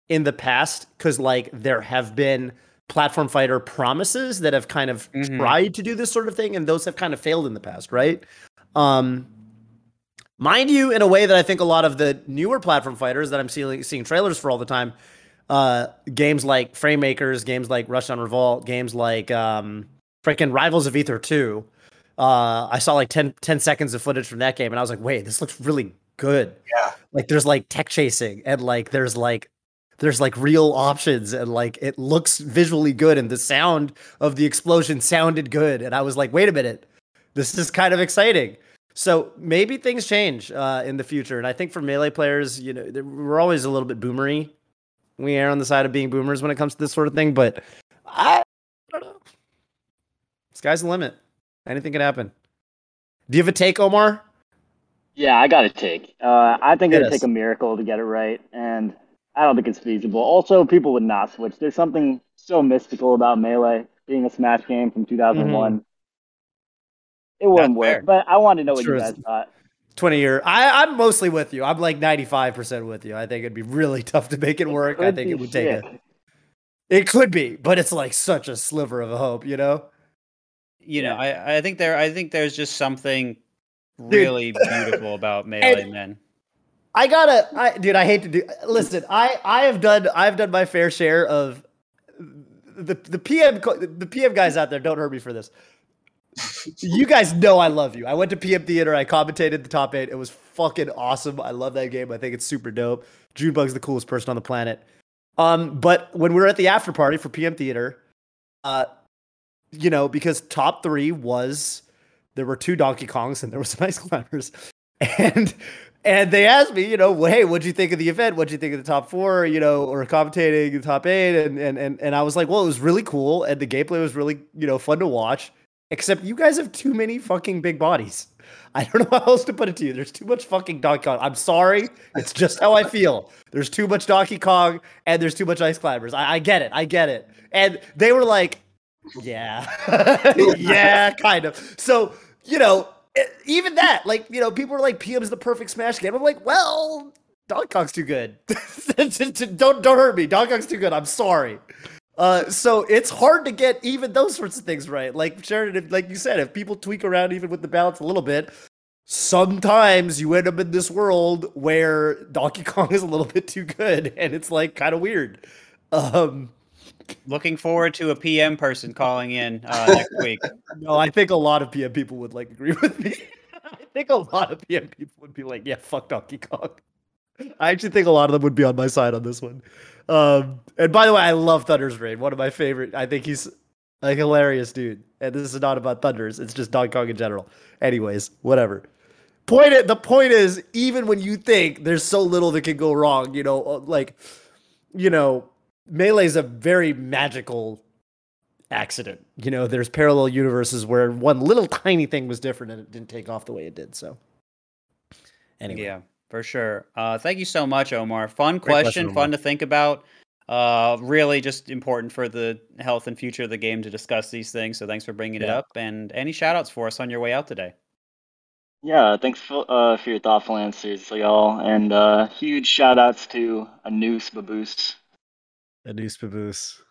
in the past because like there have been platform fighter promises that have kind of mm-hmm. tried to do this sort of thing, and those have kind of failed in the past, right? Um, mind you, in a way that I think a lot of the newer platform fighters that I'm seeing seeing trailers for all the time, uh, games like Fraymakers, games like Rushdown Revolt, games like um, freaking Rivals of Aether 2. Uh, I saw like 10, 10 seconds of footage from that game, and I was like, wait, this looks really good.
Yeah.
Like there's like tech chasing and like there's like there's like real options and like it looks visually good and the sound of the explosion sounded good. And i was like wait a minute. This is kind of exciting. So maybe things change uh, in the future. And i think for melee players you know we're always a little bit boomery. We err on the side of being boomers when it comes to this sort of thing but i don't know. Sky's the limit. Anything can happen. Do you have a take omar?
Yeah i got a take. Uh, i think it'd take a miracle to get it right. And I don't think it's feasible. Also, people would not switch. There's something so mystical about Melee being a Smash game from 2001. Mm-hmm. It wouldn't work, but I want to know what you guys thought.
20 year. I, I'm mostly with you. I'm like 95% with you. I think it'd be really tough to make it work. I think it would take it. It could be, but it's like such a sliver of a hope, you know?
You know, I, I think there I think there's just something really beautiful about melee and, men.
I gotta, I, dude. I hate to do. Listen, I I have done I've done my fair share of the the PM the PM guys out there. Don't hurt me for this. You guys know I love you. I went to PM Theater. I commentated the top eight. It was fucking awesome. I love that game. I think it's super dope. Junebug's the coolest person on the planet. Um, but when we were at the after party for PM Theater, uh, you know, because top three was there were two Donkey Kongs and there was some ice climbers, and and they asked me, you know, well, hey, what'd you think of the event? What'd you think of the top four, you know, or commentating the top eight? And and and and I was like, well, it was really cool, and the gameplay was really, you know, fun to watch. Except you guys have too many fucking big bodies. I don't know how else to put it to you. There's too much fucking Donkey Kong. I'm sorry. It's just how I feel. There's too much Donkey Kong and there's too much Ice Climbers. I, I get it. I get it. And they were like, yeah, yeah, kind of. So, you know, even that, like, you know, people are like, PM's the perfect Smash game. I'm like, well, Donkey Kong's too good. don't don't hurt me. Donkey Kong's too good. I'm sorry. Uh, so it's hard to get even those sorts of things right. Like Sheridan, like you said, if people tweak around even with the balance a little bit, sometimes you end up in this world where Donkey Kong is a little bit too good, and it's like kind of weird. Um,
Looking forward to a PM person calling in uh, next week.
No, I think a lot of PM people would like agree with me. I think a lot of PM people would be like, "Yeah, fuck Donkey Kong." I actually think a lot of them would be on my side on this one. Um, and by the way, I love Thunder's Rain. One of my favorite. I think he's a hilarious dude. And this is not about Thunders. It's just Donkey Kong in general. Anyways, whatever. Point. The point is, even when you think there's so little that can go wrong, you know, like, you know, Melee is a very magical accident. You know, there's parallel universes where one little tiny thing was different and it didn't take off the way it did. So, anyway.
Yeah, for sure. Uh, thank you so much, Omar. Fun question, question fun to think about. Uh, really just important for the health and future of the game to discuss these things. So thanks for bringing yeah. it up. And any shout outs for us on your way out today?
Yeah, thanks for, uh, for your thoughtful answers, y'all. And uh, huge shout outs to Anus Baboose
Anus Baboose.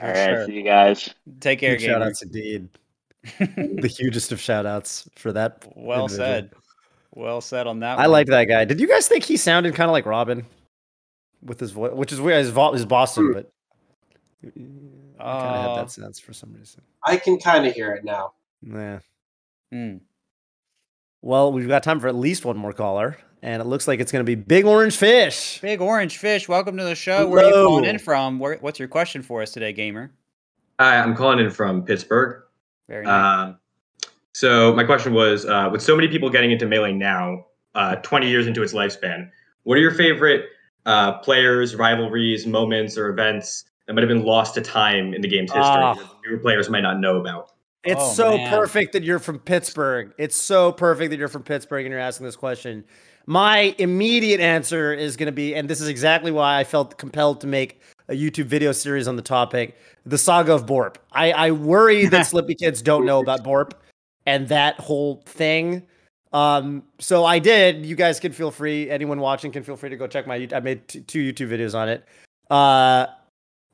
All right, sure. see you guys.
Take care.
Shout outs indeed. the hugest of shout outs for that.
Well individual. said. Well said on that.
I like that guy. Did you guys think he sounded kind of like Robin with his voice, which is weird? His, his Boston, but I kind of had that uh, sense for some reason.
I can kind of hear it now.
Yeah.
Mm.
Well, we've got time for at least one more caller and it looks like it's going to be Big Orange Fish.
Big Orange Fish, welcome to the show. Hello. Where are you calling in from? Where, what's your question for us today, gamer?
Hi, I'm calling in from Pittsburgh.
Very nice.
Um, so my question was, uh, with so many people getting into melee now, uh, 20 years into its lifespan, what are your favorite uh, players, rivalries, moments, or events that might have been lost to time in the game's history ah. that newer players might not know about?
It's oh, so man. perfect that you're from Pittsburgh. It's so perfect that you're from Pittsburgh and you're asking this question my immediate answer is going to be, and this is exactly why I felt compelled to make a YouTube video series on the topic, the saga of Borp. I, I worry that Slippi kids don't know about Borp. and that whole thing. Um, so I did. You guys can feel free. Anyone watching can feel free to go check my. I made t- two YouTube videos on it. Uh,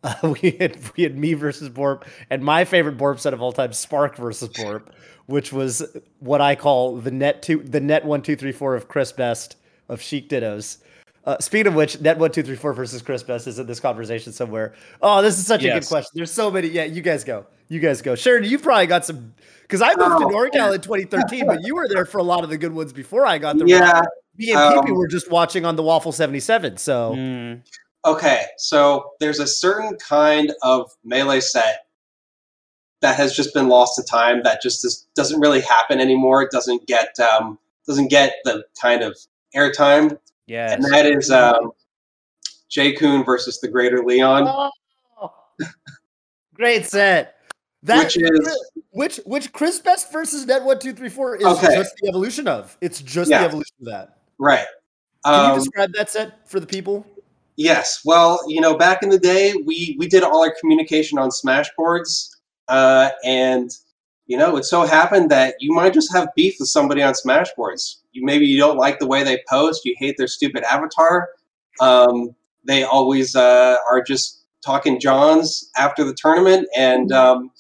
uh, we had we had me versus Borp, and my favorite Borp set of all time, Spark versus Borp, which was what I call the net two, the net one two three four of Chris Best of Sheik Dittos. Uh, speaking of which, net one two three four versus Chris Best is in this conversation somewhere. Oh, this is such yes. a good question. There's so many. Yeah, you guys go. You guys go. Sharon, you probably got some because I moved oh, to NorCal in 2013, but you were there for a lot of the good ones before I got there.
Yeah,
me and um, were just watching on the Waffle 77. So.
Mm. Okay, so there's a certain kind of melee set that has just been lost to time that just is, doesn't really happen anymore. It doesn't get um, doesn't get the kind of airtime.
Yeah,
and that is um, Jay Kuhn versus the Greater Leon. Oh,
great set. That which is which which Chris Best versus Net One Two Three Four is okay. just the evolution of. It's just yeah. the evolution of that.
Right.
Can um, you describe that set for the people?
Yes. Well, you know, back in the day, we we did all our communication on Smashboards, uh, and you know, it so happened that you might just have beef with somebody on Smashboards. You maybe you don't like the way they post, you hate their stupid avatar. Um, they always uh, are just talking Johns after the tournament, and um,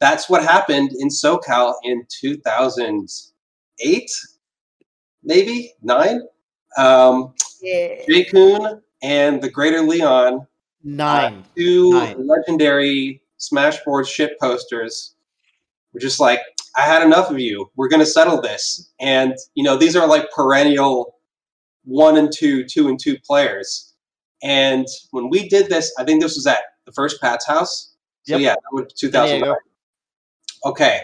that's what happened in SoCal in 2008, maybe nine. Um, yeah. Jay Kuhn and the Greater Leon.
Nine.
Uh, two Nine. legendary Smashboard shit posters. We're just like, I had enough of you. We're going to settle this. And, you know, these are like perennial one and two, two and two players. And when we did this, I think this was at the first Pat's house. So yep. yeah, that was 2009. Okay.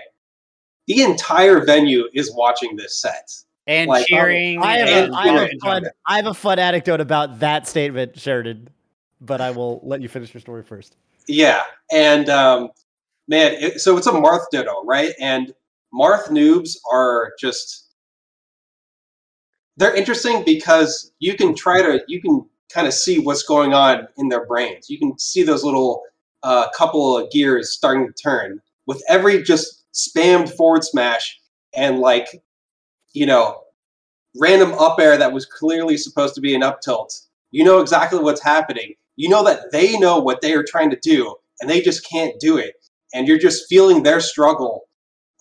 The entire venue is watching this set
and like, um, cheering.
I have,
and,
a, I, have a fun, I have a fun anecdote about that statement, Sheridan, but I will let you finish your story first.
Yeah, and um, man, it, so it's a Marth Ditto, right? And Marth noobs are just they're interesting because you can try to you can kind of see what's going on in their brains. You can see those little uh, couple of gears starting to turn with every just spammed forward smash and like you know, random up air that was clearly supposed to be an up tilt. You know exactly what's happening. You know that they know what they are trying to do, and they just can't do it. And you're just feeling their struggle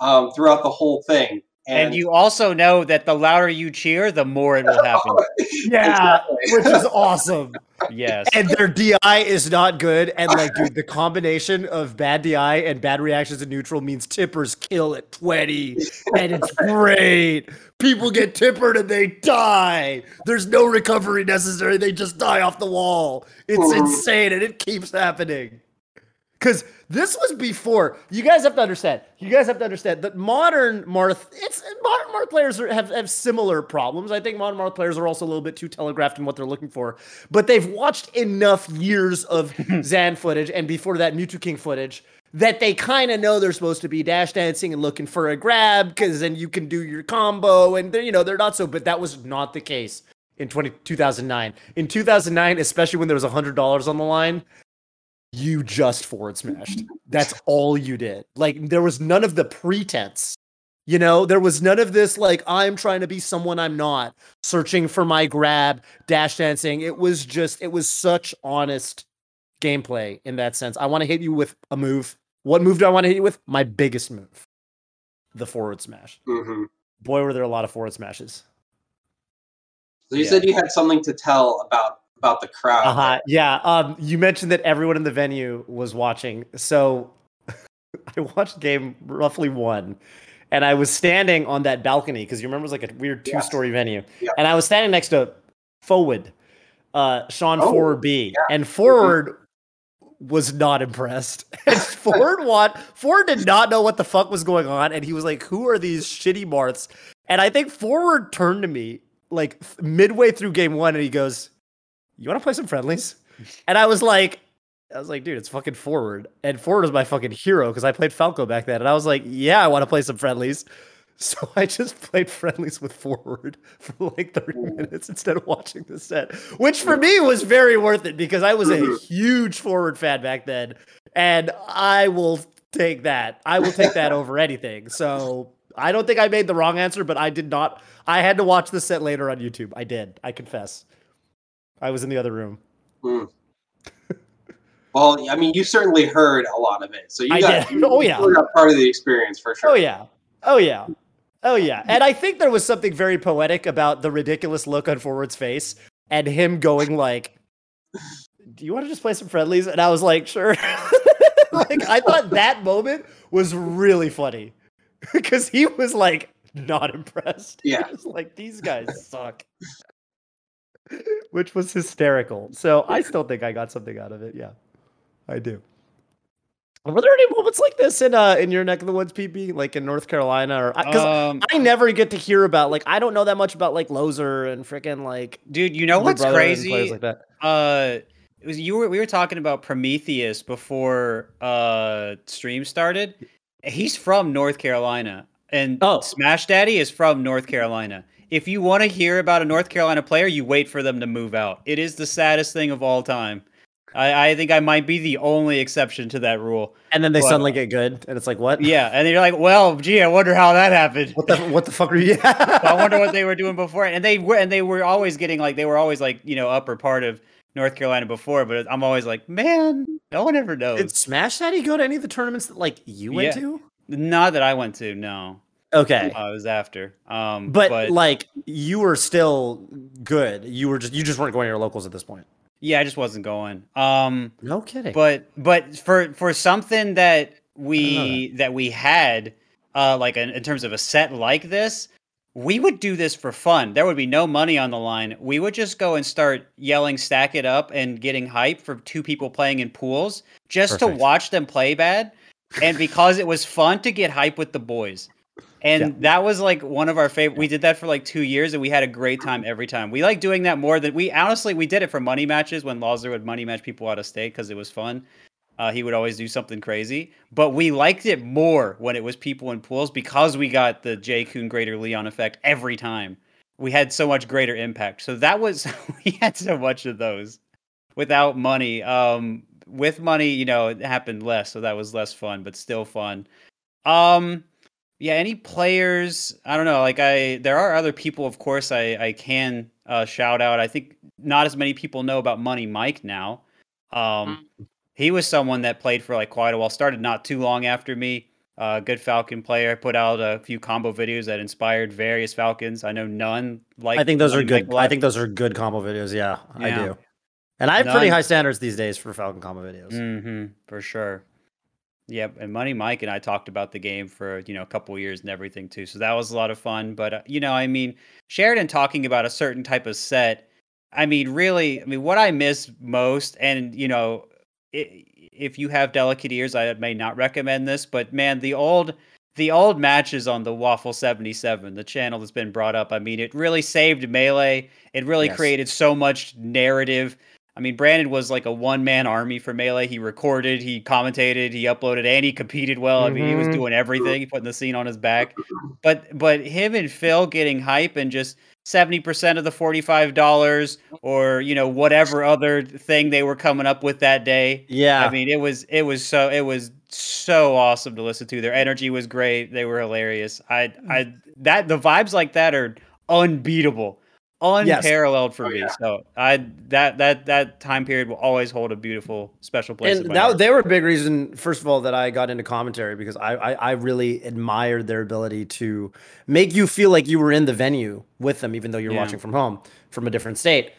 um, throughout the whole thing.
And, and, you also know that the louder you cheer, the more it will happen.
yeah, which is awesome.
Yes.
And their DI is not good. And like, dude, the combination of bad DI and bad reactions in neutral means tippers kill at 20. And it's great. People get tippered and they die. There's no recovery necessary. They just die off the wall. It's mm-hmm. insane and it keeps happening. Because this was before. You guys have to understand. You guys have to understand that modern Marth, it's modern Marth players are, have have similar problems. I think modern Marth players are also a little bit too telegraphed in what they're looking for. But they've watched enough years of Zain footage and before that Mew2King footage that they kind of know they're supposed to be dash dancing and looking for a grab because then you can do your combo and you know they're not so. But that was not the case in 20, 2009. In 2009, especially when there was $100 on the line, you just forward smashed. That's all you did. Like there was none of the pretense. You know, there was none of this like I'm trying to be someone I'm not, searching for my grab, dash dancing. It was just it was such honest gameplay in that sense. I want to hit you with a move. What move do I want to hit you with? My biggest move. The forward smash.
Mm-hmm.
Boy, were there a lot of forward smashes.
So you yeah. said you had something to tell about about the crowd.
Uh-huh. Yeah. Um, you mentioned that everyone in the venue was watching. So I watched game roughly one. And I was standing on that balcony because you remember it was like a weird two story yes. venue. Yeah. And I was standing next to Forward, uh, Sean oh, Forward B. Yeah. And Forward mm-hmm. was not impressed. And Ford want Ford did not know what the fuck was going on, and he was like, "Who are these shitty Marths?" And I think Forward turned to me like midway through game one, and he goes, you want to play some friendlies? And I was like, I was like, dude, it's fucking forward. And forward is my fucking hero because I played Falco back then. And I was like, yeah, I want to play some friendlies. So I just played friendlies with forward for like 30 minutes instead of watching the set, which for me was very worth it because I was a huge forward fan back then. And I will take that. I will take that over anything. So I don't think I made the wrong answer, but I did not. I had to watch the set later on YouTube. I did. I confess. I was in the other room.
Hmm. well, I mean, you certainly heard a lot of it, so you
I
got
did. Oh, yeah.
you got part of the experience for sure.
Oh yeah. Oh yeah. Oh yeah. And I think there was something very poetic about the ridiculous look on Forward's face and him going like, "Do you want to just play some friendlies?" And I was like, "Sure." like I thought that moment was really funny because he was like not impressed.
Yeah.
He was like these guys suck. Which was hysterical. So I still think I got something out of it. Yeah. I do. Were there any moments like this in uh in your neck of the woods, PB, like in North Carolina, or because
Um,
I never get to hear about like I don't know that much about like Lawzer and freaking like
dude, you know what's crazy?
like that.
Uh, it was you were we were talking about Prometheus before uh stream started. He's from North Carolina, and
Oh.
Smash Daddy is from North Carolina. If you want to hear about a North Carolina player, you wait for them to move out. It is the saddest thing of all time. I, I think I might be the only exception to that rule.
And then they
But-
suddenly get good, and it's like what?
Yeah, and you're like, well, gee, I wonder how that happened.
What the what the fuck are you?
I wonder what they were doing before. And they were and they were always getting like they were always like, you know, upper part of North Carolina before, but I'm always like, man, no one ever knows.
Did Smash Daddy go to any of the tournaments that like you went
Yeah.
to?
Not that I went to, no.
Okay.
I was after. Um
But, like you were still good. You were just you just weren't going to your locals at this point.
yeah, I just wasn't going. Um
No kidding.
but but for for something that we that we had uh like in, in terms of a set like this we would do this for fun there would be no money on the line we would just go and start yelling stack it up and getting hype for two people playing in pools just to watch them play bad and because it was fun to get hype with the boys and
Yeah.
that was like one of our favorite we did that for like two years and we had a great time every time we like doing that more than we honestly we did it for money matches when Lawzer would money match people out of state because it was fun uh, he would always do something crazy, but we liked it more when it was people in pools because we got the J. Kuhn Greater Leon effect every time. We had so much greater impact. So that was we had so much of those without money. Um, with money, you know, it happened less, so that was less fun, but still fun. Um, yeah, any players? I don't know. Like I, there are other people, of course. I I can uh, shout out. I think not as many people know about Money Mike now. Um, he was someone that played for like quite a while. Started not too long after me. Uh, good Falcon player. Put out a few combo videos that inspired various Falcons. I know none like.
I think those are
Money Mike
good. I think those are good combo videos. Yeah, I do. And I have pretty high standards these days for Falcon combo videos.
Mm-hmm, for sure. Yep, and Money Mike and I talked about the game for you know a couple years and everything too, so that was a lot of fun. But uh, you know, I mean, Sheridan talking about a certain type of set. I mean, really, I mean, what I miss most, and you know, i if you have delicate ears, I may not recommend this, but man, the old the old matches on the Waffle 77, the channel that's been brought up, I mean, it really saved Melee. It really
Yes.
created so much narrative. I mean, Brandon was like a one man army for Melee. He recorded, he commentated, he uploaded, and he competed well. I mean, he was
Mhm.
doing everything, he putting the scene on his back. But but him and Phil getting hype and just 70% of the $45 or, you know, whatever other thing they were coming up with that day.
Yeah,
I mean, it was it was so it was so awesome to listen to. Their energy was great. They were hilarious. I I that the vibes like that are unbeatable, unparalleled for
Oh,
me.
yeah.
So I that that that time period will always hold a beautiful special place.
and that they were a big reason first of all that i got into commentary because I, I i really admired their ability to make you feel like you were in the venue with them even though you're
Yeah.
watching from home from a different state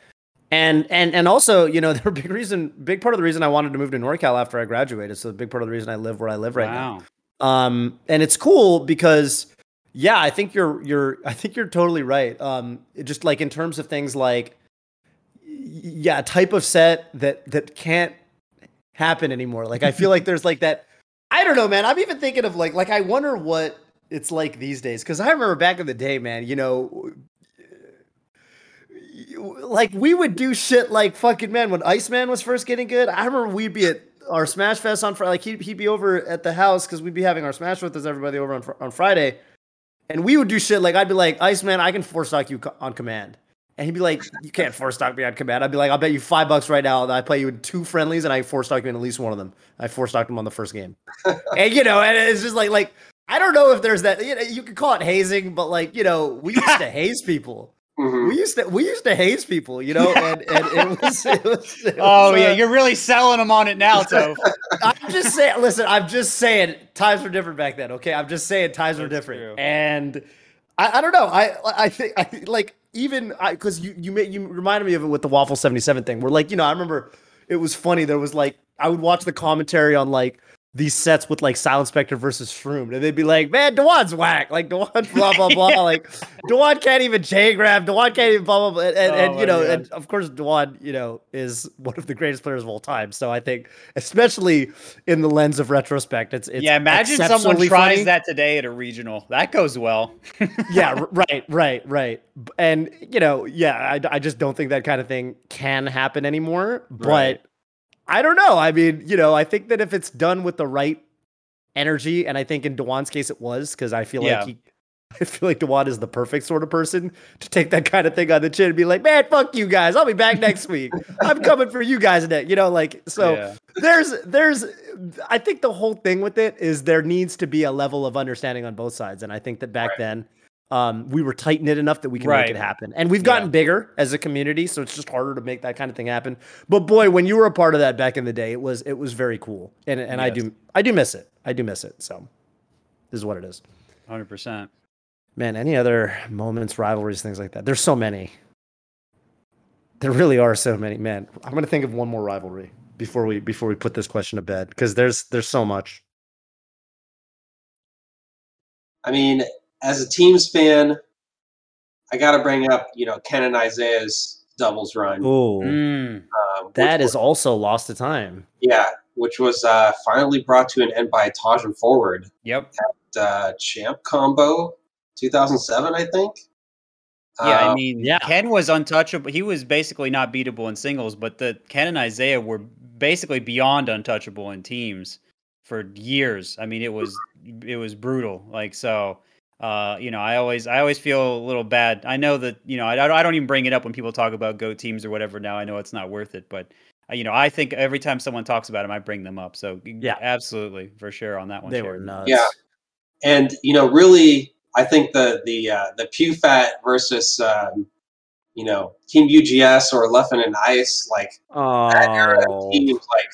and and and also you know they're a big reason big part of the reason i wanted to move to norcal after i graduated so a big part of the reason i live where i live right now um and it's cool because yeah i think you're you're i think you're totally right um just like in terms of things like yeah type of set that that can't happen anymore like i feel like there's like that i don't know man i'm even thinking of like like i wonder what it's like these days because i remember back in the day man you know like we would do shit like fucking man when Iceman was first getting good. I remember we'd be at our Smash Fest on Friday. Like he'd, he'd be over at the house because we'd be having our Smash with us everybody over on on Friday, and we would do shit like I'd be like Iceman, I can four stock you co- on command, and he'd be like, you can't four stock me on command. I'd be like, I'll bet you five bucks right now that I play you in two friendlies and I four stock you in at least one of them. I four stocked him on the first game, and you know, and it's just like like I don't know if there's that. You know, you could call it hazing, but like you know, we used to haze people. Mm-hmm. We used to we used to haze people, you know, and, and it was, it was,
it oh was, yeah, uh, you're really selling them on it now, so
I'm just saying. Listen, I'm just saying times were different back then. Okay, I'm just saying times That's were different, true. and I, I don't know. I I think I like even because you you made you reminded me of it with the waffle 77 thing. Where like you know I remember it was funny. There was like I would watch the commentary on like these sets with like Silent Spectre versus Shroom, and they'd be like, "Man, Dewan's whack." Like Dewan, blah blah blah. like Dewan can't even J grab. Dewan can't even blah blah blah. And, and, oh and you know, God. and of course, Dewan, you know, is one of the greatest players of all time. So I think, especially in the lens of retrospect, it's, it's
yeah. Imagine someone tries funny. that today at a regional. That goes well.
yeah. Right. Right. Right. And you know, yeah, I, I just don't think that kind of thing can happen anymore. But right. I don't know. I mean, you know, I think that if it's done with the right energy, and I think in Dewan's case it was, because I feel yeah. like he I feel like Dewan is the perfect sort of person to take that kind of thing on the chin and be like, man, fuck you guys. I'll be back next week. I'm coming for you guys next. You know, like so yeah. there's there's I think the whole thing with it is there needs to be a level of understanding on both sides. And I think that back right. then um, we were tight knit enough that we can right. make it happen. And we've gotten yeah. bigger as a community, so it's just harder to make that kind of thing happen. But boy, when you were a part of that back in the day, it was it was very cool, and and yes. I do I do miss it. I do miss it. So this is what it is.
Hundred percent.
Man, any other moments, rivalries, things like that? There's so many. There really are so many. Man, I'm gonna think of one more rivalry before we before we put this question to bed because there's there's so much.
I mean, as a teams fan, I got to bring up, you know, Ken and Isai's doubles run.
Oh, mm, uh, that is was, also lost to time.
Yeah, which was uh, finally brought to an end by Tajam Forward.
Yep.
At uh, Champ Combo 2007, I think.
Yeah, I um, mean, yeah. Ken was untouchable. He was basically not beatable in singles, but the Ken and Isai were basically beyond untouchable in teams for years. I mean, it was it was brutal. Like so, uh, you know, I always I always feel a little bad. I know that you know I, I don't even bring it up when people talk about go teams or whatever. Now I know it's not worth it, but uh, you know I think every time someone talks about them, I bring them up. So yeah, absolutely for sure on that one.
They were nuts.
Yeah, and you know, really, I think the the uh, the PewFat versus um, you know Team UGS or Leffen and Ice like
oh. that era
of teams like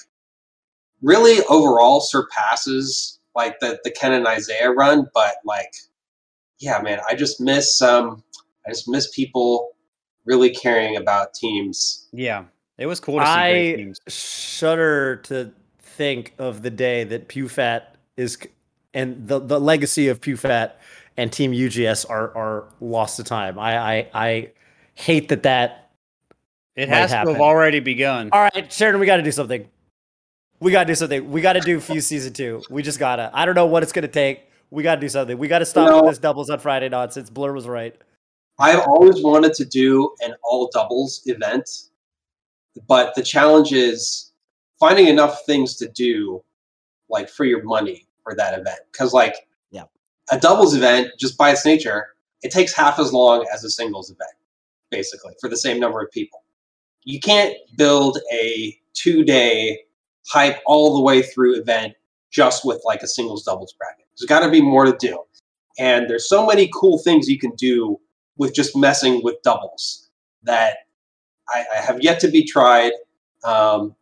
really overall surpasses like the the Ken and Isai run, but like yeah, man, I just miss um, I just miss people really caring about teams.
Yeah, it was cool to see I teams.
shudder to think of the day that PewFat is and the the legacy of PewFat and Team UGS are are lost to time. I I, I hate that that
it has happen. to have already begun.
All right, Sheridan, we got to do something. We got to do something. We got to do Fuse season two. We just gotta. I don't know what it's gonna take we got to do something. We got to stop you know, with this doubles on Friday nonsense. Blur was right.
I've always wanted to do an all doubles event, but the challenge is finding enough things to do, like for your money for that event. Because like,
yeah,
a doubles event just by its nature, it takes half as long as a singles event, basically for the same number of people. You can't build a two day hype all the way through event just with like a singles doubles bracket. There's got to be more to do. And there's so many cool things you can do with just messing with doubles that I, I have yet to be tried. Um,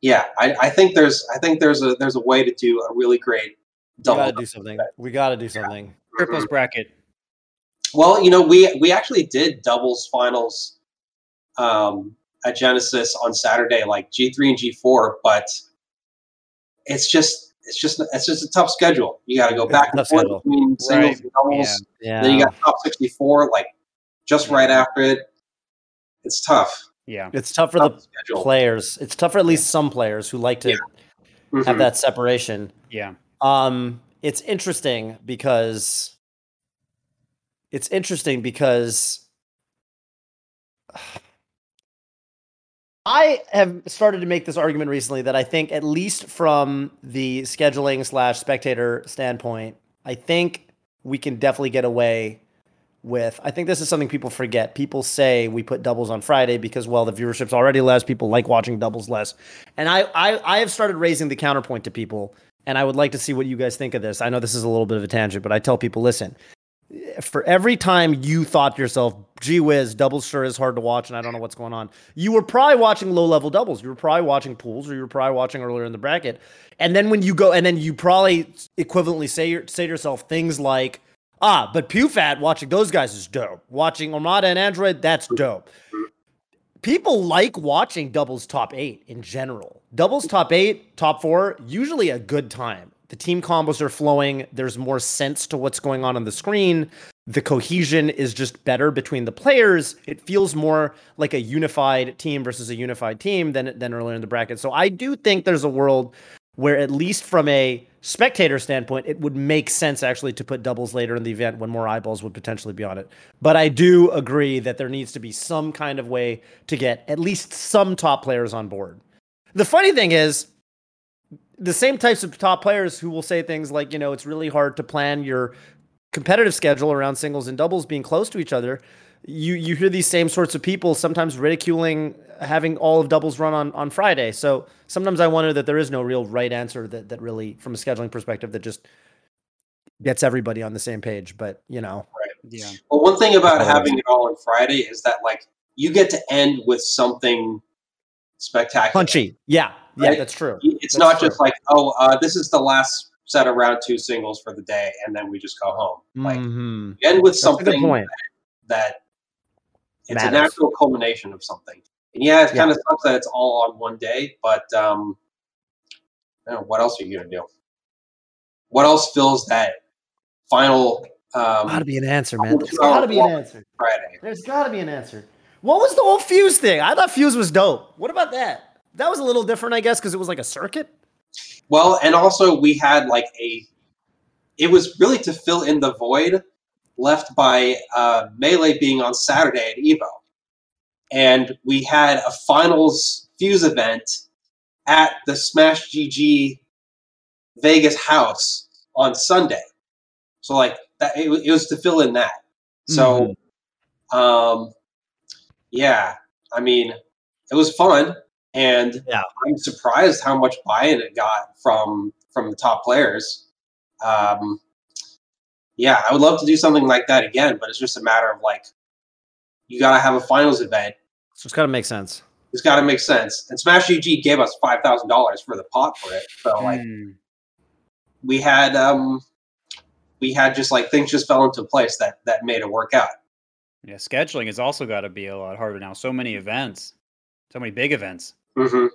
yeah, I, I, think there's I think there's a there's a way to do a really great
double. We gotta do something. We gotta do something. Yeah.
Triples bracket.
Well, you know, we we actually did doubles finals um, at Genesis on Saturday, like G three and G four, but it's just it's just it's just a tough schedule. You got to go back and forth between singles right. and doubles. Yeah. yeah. Then you got top sixty four, like just yeah. right after it. It's tough.
Yeah,
it's tough for tough the schedule. players. It's tough for at least some players who like to yeah. mm-hmm. have that separation.
Yeah.
Um, it's interesting because it's interesting because I have started to make this argument recently that I think, at least from the scheduling slash spectator standpoint, I think we can definitely get away with. I think this is something people forget. People say we put doubles on Friday because, well, the viewership's already less. People like watching doubles less, and I, I, I have started raising the counterpoint to people and I would like to see what you guys think of this. I know this is a little bit of a tangent, but I tell people, listen, for every time you thought yourself, gee whiz, doubles sure is hard to watch and I don't know what's going on, you were probably watching low level doubles. You were probably watching pools or you were probably watching earlier in the bracket. And then when you go, and then you probably equivalently say, say to yourself things like, ah, but PewFat watching those guys is dope. Watching Armada and Android, that's dope. People like watching doubles top eight in general. Doubles top eight, top four, usually a good time the team combos are flowing. There's more sense to what's going on on the screen. The cohesion is just better between the players. It feels more like a unified team versus a unified team than than earlier in the bracket. So I do think there's a world where at least from a spectator standpoint, it would make sense actually to put doubles later in the event when more eyeballs would potentially be on it. But I do agree that there needs to be some kind of way to get at least some top players on board. The funny thing is, the same types of top players who will say things like, you know, it's really hard to plan your competitive schedule around singles and doubles being close to each other. You you hear these same sorts of people sometimes ridiculing having all of doubles run on on Friday. So sometimes I wonder that there is no real right answer that that really from a scheduling perspective that just gets everybody on the same page. But you know,
right. yeah. Well, one thing about having it all on Friday is that like you get to end with something spectacular,
punchy. Yeah, yeah, that's true.
It's
that's
not true. just like, oh, uh, this is the last set of round two singles for the day, and then we just go home. Like,
mm-hmm.
end with something that, that, it's Matters. a natural culmination of something. And yeah, it kind of sucks that it's all on one day, but um, know, what else are you gonna do? What else fills that final? Um,
gotta be an answer, man. There's gotta be an answer. Friday. There's gotta be an answer. What was the whole Fuse thing? I thought Fuse was dope. What about that? that was a little different, I guess, because it was like a circuit.
Well, and also we had like a. It was really to fill in the void left by uh, Melee being on Saturday at Evo, and we had a finals fuse event at the Smash GG Vegas house on Sunday. So like that, it, it was to fill in that. So, mm-hmm. um, yeah, I mean, it was fun. And yeah. I'm surprised how much buy-in it got from from the top players. Um, yeah, I would love to do something like that again, but it's just a matter of like you got to have a finals event.
So it's got to make sense.
It's got to make sense. And Smash GG gave us five thousand dollars for the pot for it, so like mm. we had um we had just like things just fell into place that that made it work out.
Yeah, scheduling has also got to be a lot harder now. So many events, so many big events.
Mm-hmm.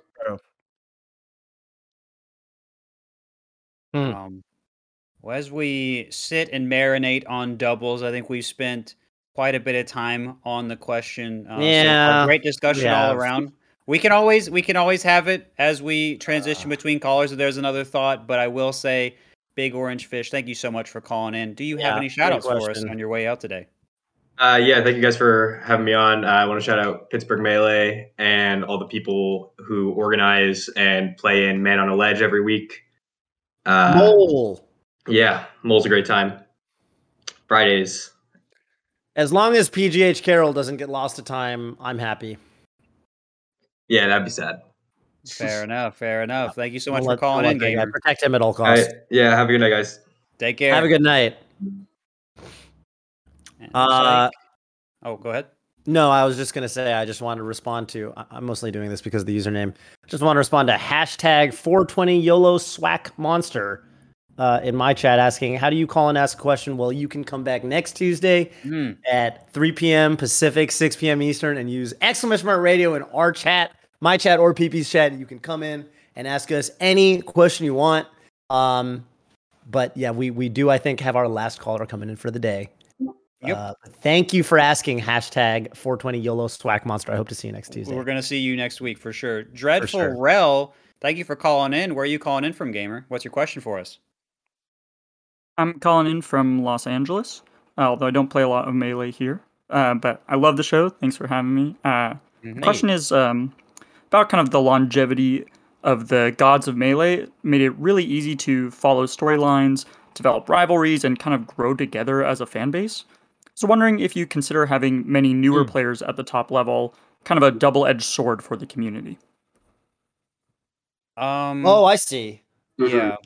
Hmm. Um, well, as we sit and marinate on doubles, I think we've spent quite a bit of time on the question.
Uh, yeah,
so great discussion yeah. all around. We can always we can always have it as we transition uh, between callers. If there's another thought, but I will say, Big Orange Fish, thank you so much for calling in. Do you yeah, have any shout outs for us on your way out today?
Uh, yeah, thank you guys for having me on. Uh, I want to shout out Pittsburgh Melee and all the people who organize and play in Man on a Ledge every week.
Uh, Mole.
Yeah, Mole's a great time. Fridays.
As long as PGH Carroll doesn't get lost to time, I'm happy.
Yeah, that'd be sad.
Fair enough. Fair enough. Thank you so much I'll for let, calling in, Gamer.
Protect him at all costs.
Right. Yeah, have a good night, guys.
Take care.
Have a good night. Uh,
like, oh, go ahead.
No, I was just gonna say I just wanted to respond to. I'm mostly doing this because of the username. Just want to respond to hashtag 420 YOLO SWAC Monster uh, in my chat asking, "How do you call and ask a question?" Well, you can come back next Tuesday mm. at 3 p.m. Pacific, 6 p.m. Eastern, and use exclamation mark radio in our chat, my chat or PP's chat. You can come in and ask us any question you want. Um, but yeah, we we do I think have our last caller coming in for the day. Yep. Uh, thank you for asking. Hashtag 420 YOLO SWAC Monster. I hope to see you next Tuesday.
We're going to see you next week for sure. Dreadful for sure. Rel, thank you for calling in. Where are you calling in from, Gamer? What's your question for us?
I'm calling in from Los Angeles, uh, although I don't play a lot of Melee here. Uh, but I love the show. Thanks for having me. Uh, mm-hmm. question is um, about kind of the longevity of the Gods of Melee. Made it really easy to follow storylines, develop rivalries, and kind of grow together as a fan base. So wondering if you consider having many newer mm. players at the top level kind of a double-edged sword for the community.
Um
Oh, I see.
Mm-hmm. Yeah.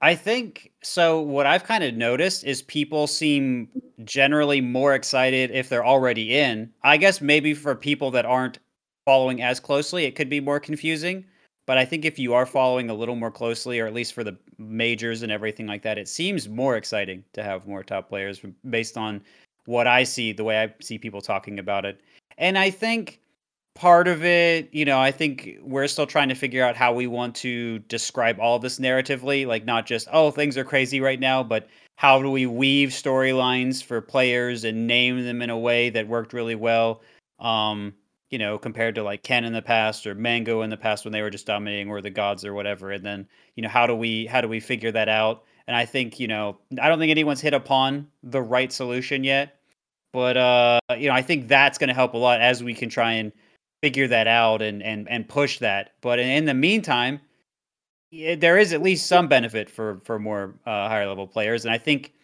I think so. What I've kind of noticed is people seem generally more excited if they're already in. I guess maybe for people that aren't following as closely, it could be more confusing. But I think if you are following a little more closely, or at least for the majors and everything like that, it seems more exciting to have more top players based on what I see, the way I see people talking about it. And I think part of it, you know, I think we're still trying to figure out how we want to describe all this narratively, like not just oh things are crazy right now, but how do we weave storylines for players and name them in a way that worked really well. Um, you know, compared to like Ken in the past or Mango in the past when they were just dominating or the gods or whatever. And then, you know, how do we how do we figure that out? And I think, you know, I don't think anyone's hit upon the right solution yet. But uh, you know, I think that's gonna help a lot as we can try and figure that out and and and push that. But in, in the meantime, there is at least some benefit for for more uh, higher level players, and I think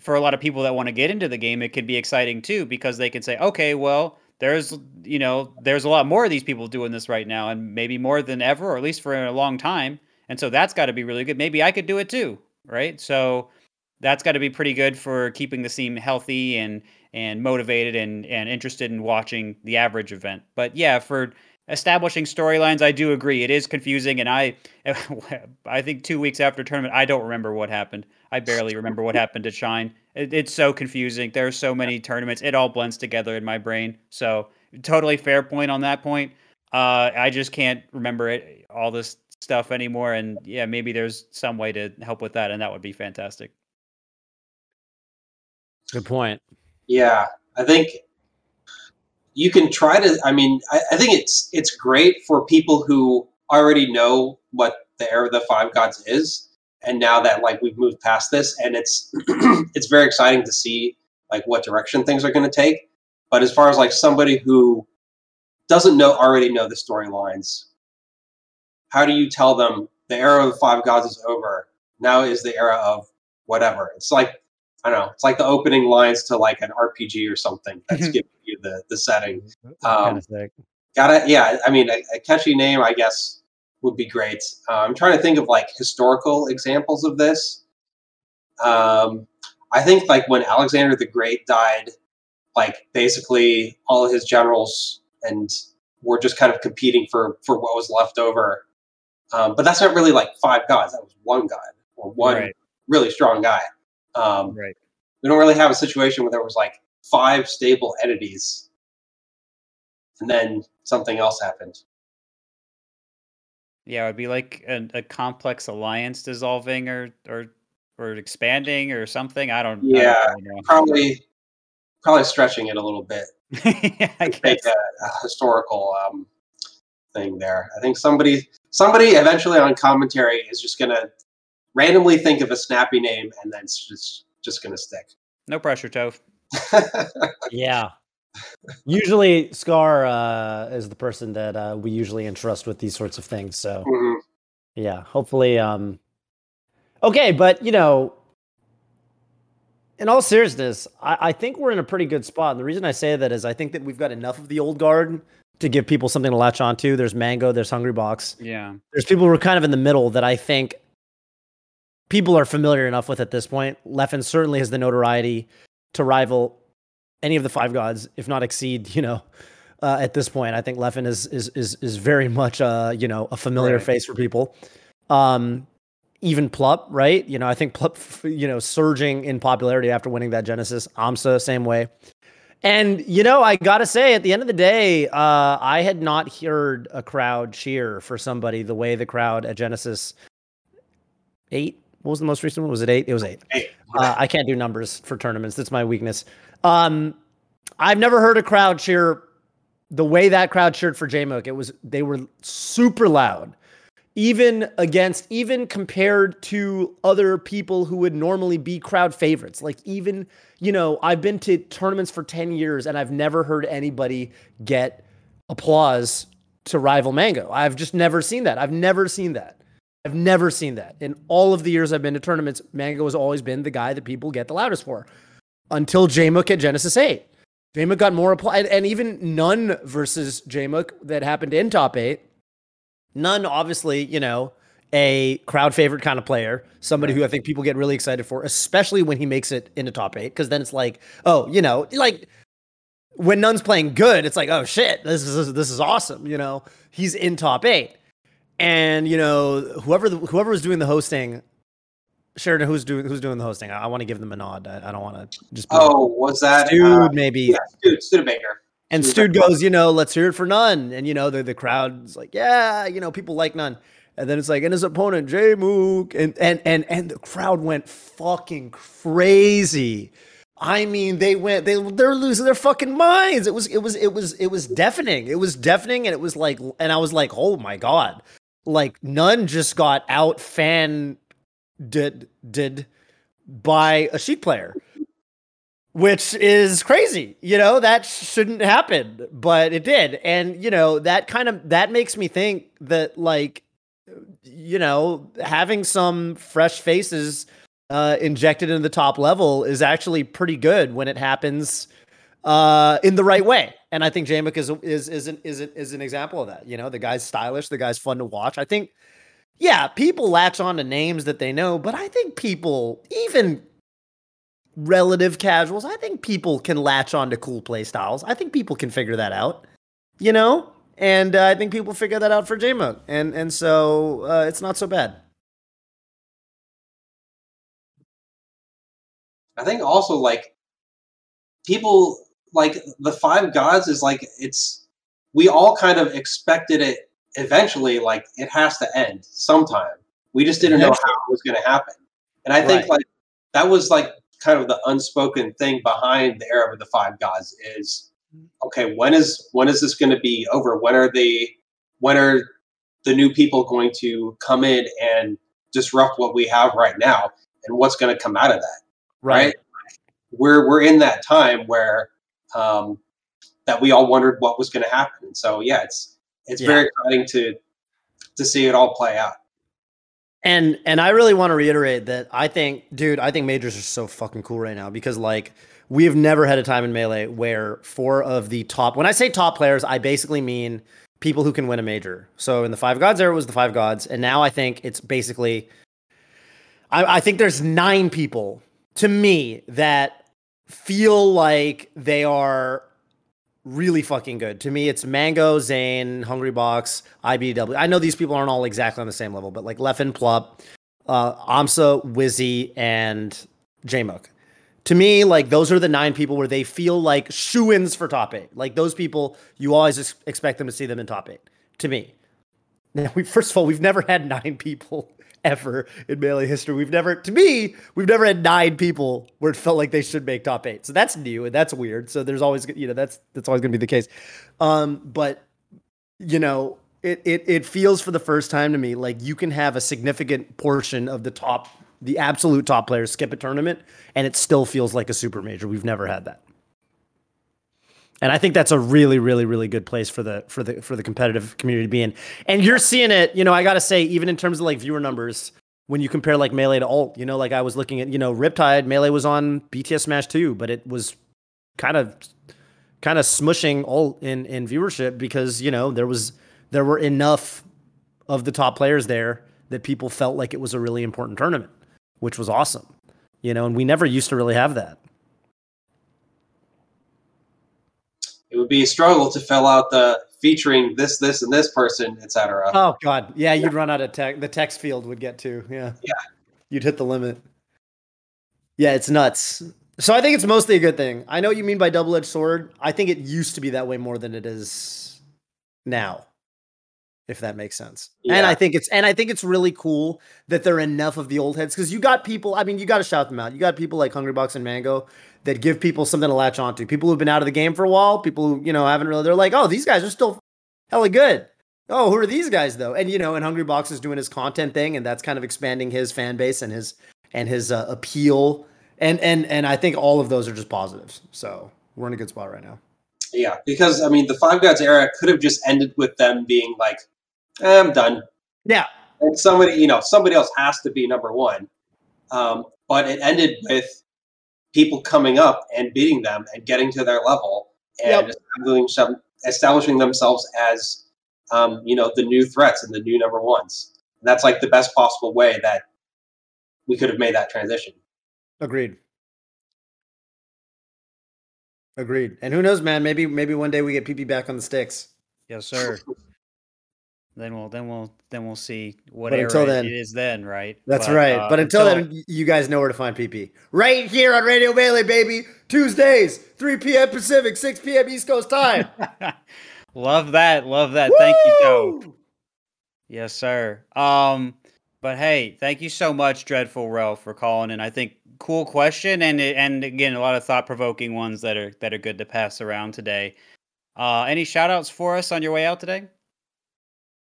for a lot of people that want to get into the game, it could be exciting too because they can say, okay, well, there's you know there's a lot more of these people doing this right now, and maybe more than ever, or at least for a long time, and so that's got to be really good. Maybe I could do it too, right? So that's got to be pretty good for keeping the team healthy and and motivated and and interested in watching the average event. But yeah, for establishing storylines, I do agree it is confusing, and I I think two weeks after tournament, I don't remember what happened. I barely remember what happened to Shine. It, it's so confusing. There are so many tournaments. It all blends together in my brain. So totally fair point on that point. Uh, I just can't remember it all this stuff anymore. And yeah, maybe there's some way to help with that, and that would be fantastic.
Good point.
Yeah, I think you can try to. I mean, I, I think it's it's great for people who already know what the era of the five gods is, and now that like we've moved past this, and it's it's very exciting to see like what direction things are going to take. But as far as like somebody who doesn't know already know the storylines, how do you tell them the era of the five gods is over? Now is the era of whatever. It's like I don't know. It's like the opening lines to like an RPG or something that's mm-hmm. giving you the the setting. Um, gotta, yeah. I mean, a, a, catchy name, I guess, would be great. Uh, I'm trying to think of like historical examples of this. Um, I think like when Alexander the Great died, like basically all of his generals and were just kind of competing for for what was left over. Um, but that's not really like five gods. That was one god or one right. really strong guy. Um, right. We don't really have a situation where there was like five stable entities, and then something else happened.
Yeah, it would be like a, a complex alliance dissolving or or or expanding or something. I don't.
Yeah, I don't probably probably stretching it a little bit. yeah, I guess. A, a historical um, thing there. I think somebody somebody eventually on commentary is just gonna randomly think of a snappy name, and then it's just just gonna stick.
No pressure, Toph.
yeah. Usually, Scar uh, is the person that uh, we usually entrust with these sorts of things. So, mm-hmm. yeah, hopefully. Um, okay, but you know, in all seriousness, I, I think we're in a pretty good spot. And the reason I say that is I think that we've got enough of the old guard to give people something to latch onto. There's Mango, there's Hungrybox.
Yeah.
There's people who are kind of in the middle that I think people are familiar enough with at this point. Leffen certainly has the notoriety to rival any of the five gods, if not exceed. You know, uh, at this point, I think Leffen is is is is very much a you know a familiar right. face for people. Um, even Plup, right? You know, I think Plup, you know, surging in popularity after winning that Genesis. Amsa, same way. And you know, I gotta say, at the end of the day, uh, I had not heard a crowd cheer for somebody the way the crowd at Genesis eight what was the most recent one? Was it eight? It was eight. eight. Uh, I can't do numbers for tournaments. That's my weakness. Um, I've never heard a crowd cheer the way that crowd cheered for Jmook. It was they were super loud, even against even compared to other people who would normally be crowd favorites. Like even you know I've been to tournaments for ten years and I've never heard anybody get applause to rival Mango. I've just never seen that. I've never seen that. I've never seen that. In all of the years I've been to tournaments, Mango has always been the guy that people get the loudest for until Jmook at Genesis 8. Jmook got more applied, and even None versus Jmook that happened in top eight. None, obviously, you know, a crowd favorite kind of player, somebody right. who I think people get really excited for, especially when he makes it into top eight, because then it's like, oh, you know, like when Nun's playing good, it's like, oh shit, this is this is awesome. You know, he's in top eight, and you know, whoever the, whoever was doing the hosting, Sheridan, who's doing who's doing the hosting? I, I want to give them a nod. I, I don't want to just.
Oh, was that
dude? Uh, maybe.
Yeah, dude, Studebaker.
And Stud goes, you know, let's hear it for none. And you know, the the crowd's like, yeah, you know, people like none. And then it's like, and his opponent, Jmook, and and and and the crowd went fucking crazy. I mean, they went, they they're losing their fucking minds. It was it was it was it was deafening. It was deafening, and it was like, and I was like, oh my god, like none just got out fan did did by a Sheik player which is crazy. You know, that shouldn't happen, but it did. And, you know, that kind of that makes me think that like you know, having some fresh faces uh, injected into the top level is actually pretty good when it happens uh, in the right way. And I think Jmook is is is an, is, an, is an example of that. You know, the guy's stylish, the guy's fun to watch. I think, yeah, people latch on to names that they know, but I think people, even relative casuals, I think people can latch on to cool play styles. I think people can figure that out. You know, and uh, I think people figure that out for Jmook, and and so uh, it's not so bad.
I think also like people like the five gods is like it's we all kind of expected it eventually like it has to end sometime. We just didn't know how it was going to happen. And I think right. like that was like kind of the unspoken thing behind the era of the five gods is okay, when is when is this going to be over? When are they? When are the new people going to come in and disrupt what we have right now? And what's going to come out of that? Right. right? We're we're in that time where um, that we all wondered what was going to happen. And so yeah, it's it's yeah. very exciting to to see it all play out.
And and I really want to reiterate that I think, dude, I think majors are so fucking cool right now because like we have never had a time in melee where four of the top when i say top players i basically mean people who can win a major so in the five gods era it was the five gods and now i think it's basically I, I think there's nine people to me that feel like they are really fucking good. To me, it's Mango, Zain, Hungry Box, IBW. I know these people aren't all exactly on the same level, but like Leffen, Plup, uh, Amsa, Wizzy, and Jmook to me, like those are the nine people where they feel like shoe ins for top eight. Like those people, you always ex- expect them to see them in top eight. To me, now we first of all, we've never had nine people ever in melee history. We've never, to me, we've never had nine people where it felt like they should make top eight. So that's new and that's weird. So there's always, you know, that's that's always going to be the case. Um, but you know, it it it feels for the first time to me like you can have a significant portion of the top the absolute top players skip a tournament and it still feels like a super major. We've never had that. And I think that's a really, really, really good place for the for the for the competitive community to be in. And you're seeing it, you know, I gotta say, even in terms of like viewer numbers, when you compare like Melee to Alt, you know, like I was looking at, you know, Riptide, Melee was on BTS Smash 2, but it was kind of kind of smushing Alt in in viewership because, you know, there was there were enough of the top players there that people felt like it was a really important tournament which was awesome. You know, and we never used to really have that.
It would be a struggle to fill out the featuring this, this, and this person, etc.
Oh God, yeah, you'd run out of text. The text field would get to, yeah,
yeah,
you'd hit the limit. Yeah, it's nuts. So I think it's mostly a good thing. I know what you mean by double-edged sword. I think it used to be that way more than it is now if that makes sense. Yeah. And I think it's and I think it's really cool that there are enough of the old heads because you got people. I mean, you got to shout them out. You got people like Hungrybox and Mango that give people something to latch onto. People who've been out of the game for a while. People who you know haven't really. They're like, oh, these guys are still hella good. Oh, who are these guys though? And you know, and Hungrybox is doing his content thing, and that's kind of expanding his fan base and his and his uh, appeal. And and and I think all of those are just positives. So we're in a good spot right now.
Yeah, because I mean, the Five Gods era could have just ended with them being like, eh, I'm done.
Yeah.
And somebody, you know, somebody else has to be number one. Um, but it ended with people coming up and beating them and getting to their level and yep. establishing, establishing themselves as, um, you know, the new threats and the new number ones. That's like the best possible way that we could have made that transition.
Agreed. Agreed. And who knows, man? Maybe maybe one day we get PP back on the sticks.
Yes, sir. then we'll then we'll then we'll see what but until then, it is then, right?
That's but, right. Uh, but until, until, then, you guys know where to find PP. Right here on Radio Melee, baby. Tuesdays, 3 p.m. Pacific, 6 p.m. East Coast time.
love that. Love that. Woo! Thank you, Joe. Yes, sir. Um, but hey, thank you so much, Dreadful Rel, for calling in. I think cool question and and again a lot of thought provoking ones that are that are good to pass around today. Uh, any shout outs for us on your way out today?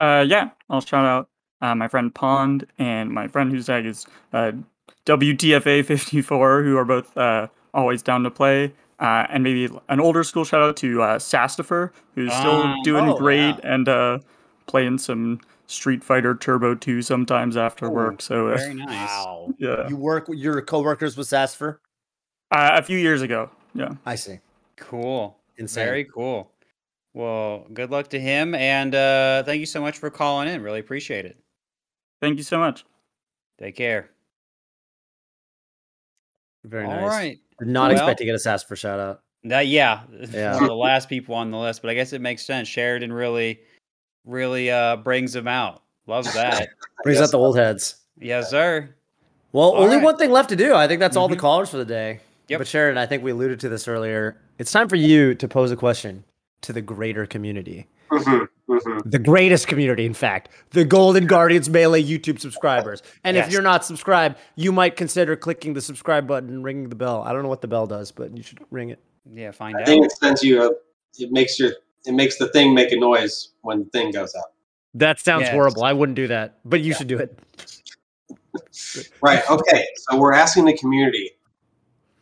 Uh, yeah, I'll shout out uh, my friend Pond and my friend whose tag is uh, WTFA54, who are both uh, always down to play. Uh, and maybe an older school shout out to uh, Sastifer, who's still um, doing oh, great yeah. and uh, playing some Street Fighter Turbo 2 sometimes after oh, work. So
uh, very nice. Wow.
Yeah. You work your coworkers with Sasfer?
Uh, a few years ago. Yeah.
I see.
Cool. Insane. Very cool. Well, good luck to him and uh thank you so much for calling in. Really appreciate it.
Thank you so much.
Take care.
Very All nice. right. Did not well, expect to get a Sasfer shout out.
That yeah, yeah. one of the last people on the list, but I guess it makes sense. Sheridan really really uh brings them out. Love that.
brings out the old heads.
Yes, sir.
Well, all only right. one thing left to do. I think that's mm-hmm. all the mm-hmm. callers for the day. Yep. But Sheridan, I think we alluded to this earlier. It's time for you to pose a question to the greater community. Mm-hmm, mm-hmm. The greatest community, in fact, the Golden Guardians Melee YouTube subscribers. And yes. if you're not subscribed, you might consider clicking the subscribe button and ringing the bell. I don't know what the bell does, but you should ring it.
Yeah, find I
out. I think it sends you a, it makes your it makes the thing make a noise when the thing goes up.
That sounds yes. horrible. I wouldn't do that, but you yeah. should do it.
right. Okay. So we're asking the community.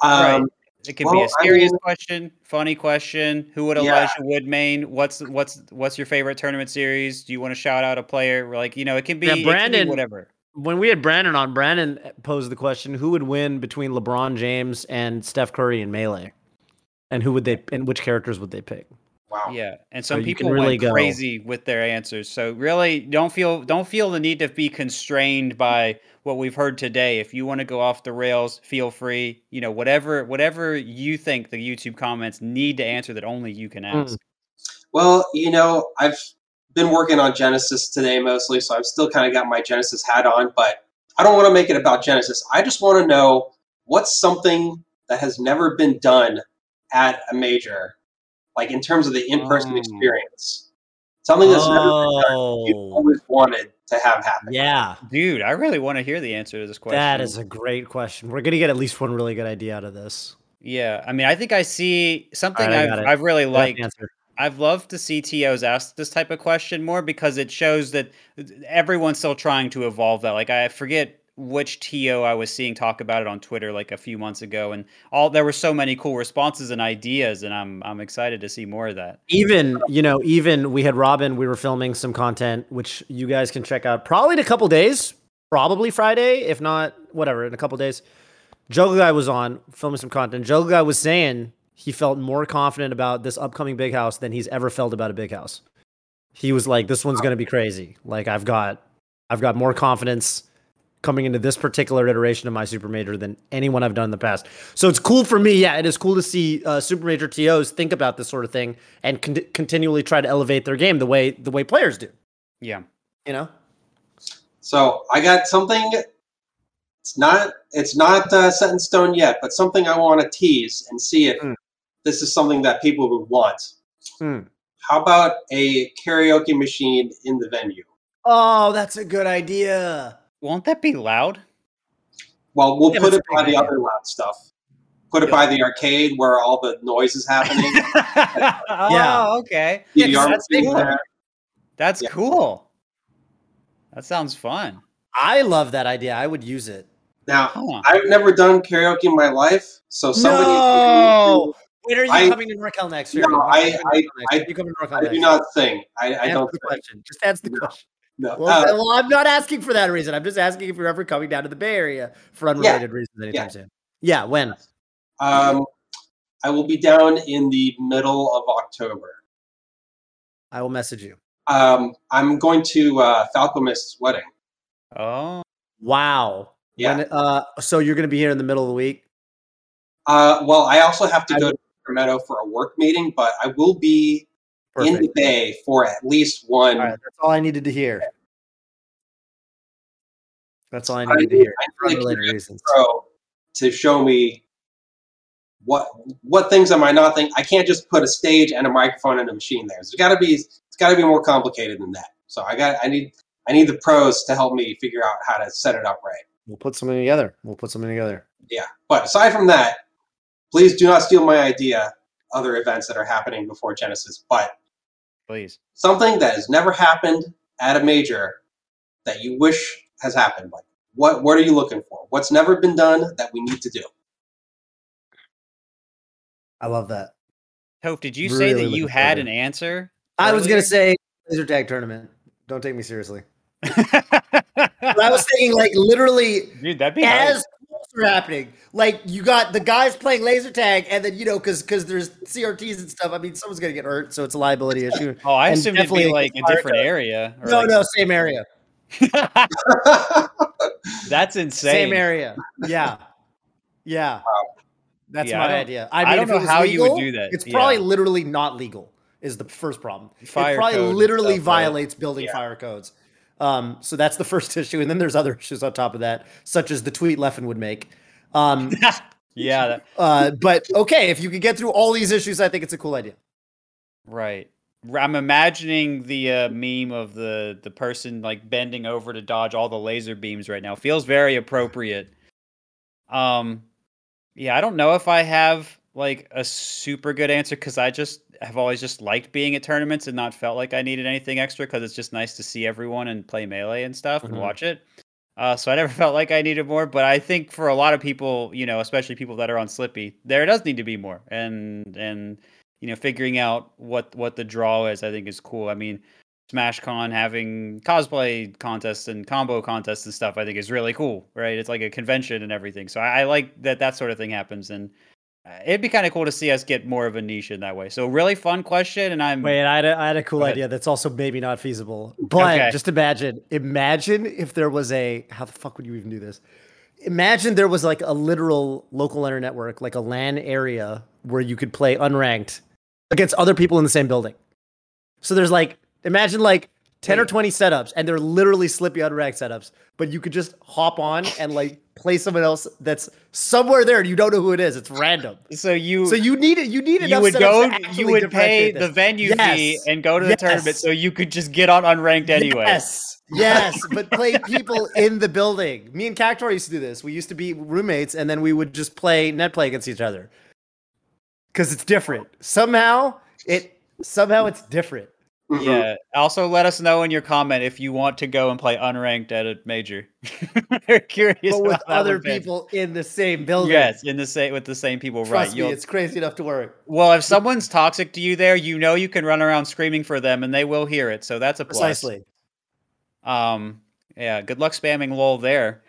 Um, right. It could well, be a serious I mean, question, funny question. Who would Elijah yeah. Wood main? What's what's what's your favorite tournament series? Do you want to shout out a player? Like you know, it can be, yeah, Brandon, be whatever.
When we had Brandon on, Brandon eh, posed the question: Who would win between LeBron James and Steph Curry in melee? And who would they? And which characters would they pick?
Wow.
Yeah, and some so people really went crazy with their answers. So really, don't feel don't feel the need to be constrained by what we've heard today. If you want to go off the rails, feel free. You know, whatever whatever you think the YouTube comments need to answer that only you can ask. Mm.
Well, you know, I've been working on Genesis today mostly, so I've still kind of got my Genesis hat on, but I don't want to make it about Genesis. I just want to know what's something that has never been done at a major like in terms of the in-person oh. experience. Something that's oh. never been done, you oh. always wanted to have happen.
Yeah,
dude, I really want to hear the answer to this question.
That is a great question. We're gonna get at least one really good idea out of this.
Yeah, I mean, I think I see something right, I've, I've really liked. I've loved to see TOs ask this type of question more because it shows that everyone's still trying to evolve that. Like I forget which TO I was seeing talk about it on Twitter like a few months ago, and all there were so many cool responses and ideas, and I'm I'm excited to see more of that.
Even you know, even we had Robin, we were filming some content which you guys can check out probably in a couple days, probably Friday, if not whatever, in a couple days. Joe Guy was on filming some content. Joe Guy was saying he felt more confident about this upcoming big house than he's ever felt about a big house. He was like, "This one's to be crazy. Like I've got, I've got more confidence." Coming into this particular iteration of my super major than anyone I've done in the past. So it's cool for me. Yeah, it is cool to see uh, super major TOs think about this sort of thing and con- continually try to elevate their game the way the way players do.
Yeah,
you know.
So I got something. It's not it's not uh, set in stone yet, but something I want to tease and see if mm. this is something that people would want. Mm. How about a karaoke machine in the venue?
Oh, that's a good idea.
Won't that be loud?
Well, we'll yeah, put it by the other loud stuff. Put it by the arcade where all the noise is happening.
oh, yeah. okay. Yeah, that's cool. That's yeah. cool. That sounds fun.
I love that idea. I would use it.
Now, huh. I've never done karaoke in my life, so somebody.
No! When are you I, coming to NorCal next year?
No, I, I, I, you coming to NorCal I next do not sing. I, I don't.
The question. Just answer the question. No. Well, uh, well, I'm not asking for that reason. I'm just asking if you're ever coming down to the Bay Area for unrelated yeah, reasons anytime yeah. soon. Yeah, when?
Um, I will be down in the middle of October.
I will message you.
Um, I'm going to uh, Falco Mist's wedding.
Oh.
Wow.
Yeah.
When, uh, so you're going to be here in the middle of the week?
Uh, well, I also have to go to Sacramento for a work meeting, but I will be Perfect. in the Bay for at least one.
All right, that's all I needed to hear. That's all I needed I to hear. I For unrelated reasons.
Pro to show me what what things am I not thinking? I can't just put a stage and a microphone and a machine there. It's got to be it's got to be more complicated than that. So I got I need I need the pros to help me figure out how to set it up right.
We'll put something together. We'll put something together.
Yeah, but aside from that, please do not steal my idea. Other events that are happening before Genesis, but
please
something that has never happened at a major that you wish has happened. Like what what are you looking for? What's never been done that we need to do?
I love that.
Hope, did you really say that you had an answer?
I was gonna say laser tag tournament. Don't take me seriously. I was saying like literally,
dude, that'd be
as nice. Are happening. Like you got the guys playing laser tag, and then you know because because there's CRTs and stuff. I mean, someone's gonna get hurt, so it's a liability issue.
oh, I assume it'd be like a different area.
no,
like
no, same area.
That's insane.
Same area. Yeah. Yeah. Wow. That's yeah, my
I
idea.
I, mean, I don't know how legal, you would do that.
It's probably yeah. literally not legal. Is the first problem. Fire it probably literally stuff, violates right? building yeah. fire codes. Um, so that's the first issue, and then there's other issues on top of that, such as the tweet Leffen would make. Um,
yeah.
Uh, but okay, if you could get through all these issues, I think it's a cool idea.
Right. I'm imagining the uh, meme of the the person like bending over to dodge all the laser beams right now. Feels very appropriate. Um, yeah, I don't know if I have like a super good answer because I just have always just liked being at tournaments and not felt like I needed anything extra because it's just nice to see everyone and play melee and stuff mm-hmm. and watch it. Uh, so I never felt like I needed more, but I think for a lot of people, you know, especially people that are on Slippi, there does need to be more, and and you know, figuring out what what the draw is, I think is cool. I mean, SmashCon having cosplay contests and combo contests and stuff, I think is really cool, right? It's like a convention and everything. So I, I like that that sort of thing happens, and Uh, it'd be kind of cool to see us get more of a niche in that way. So really fun question, and I'm
wait. I had a, I had a cool idea that's also maybe not feasible, but okay. just imagine, imagine if there was a how the fuck would you even do this? Imagine there was like a literal local internet network, like a LAN area where you could play unranked against other people in the same building. So there's like, imagine like 10 Wait. or 20 setups, and they're literally Slippi unranked setups, but you could just hop on and like play someone else that's somewhere there and you don't know who it is. It's random.
So you
so you need it. You need
You would go. You would pay the venue yes. fee and go to the yes. tournament, so you could just get on unranked anyway.
Yes. Yes, but play people in the building. Me and Cactuar used to do this. We used to be roommates, and then we would just play net play against each other because it's different. Somehow it somehow it's different.
Mm-hmm. Yeah. Also, let us know in your comment if you want to go and play unranked at a major. We're curious
but with other people in the same building.
Yes, in the same with the same people.
Trust
right.
Me, it's crazy enough to work.
Well, if someone's toxic to you there, you know you can run around screaming for them, and they will hear it. So that's a plus.
Precisely.
Um. Yeah. Good luck spamming lol there.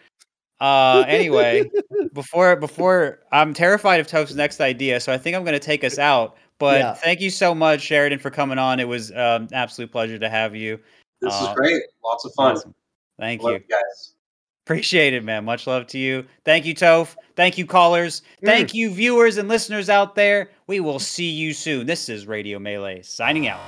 Uh, anyway, before before I'm terrified of Toph's next idea, so I think I'm going to take us out. But yeah. thank you so much, Sheridan, for coming on. It was um, absolute pleasure to have you.
This uh, is great. Lots of fun. Awesome.
Thank
love
you,
guys.
Appreciate it, man. Much love to you. Thank you, Toph. Thank you, callers. Mm. Thank you, viewers and listeners out there. We will see you soon. This is Radio Melee signing out.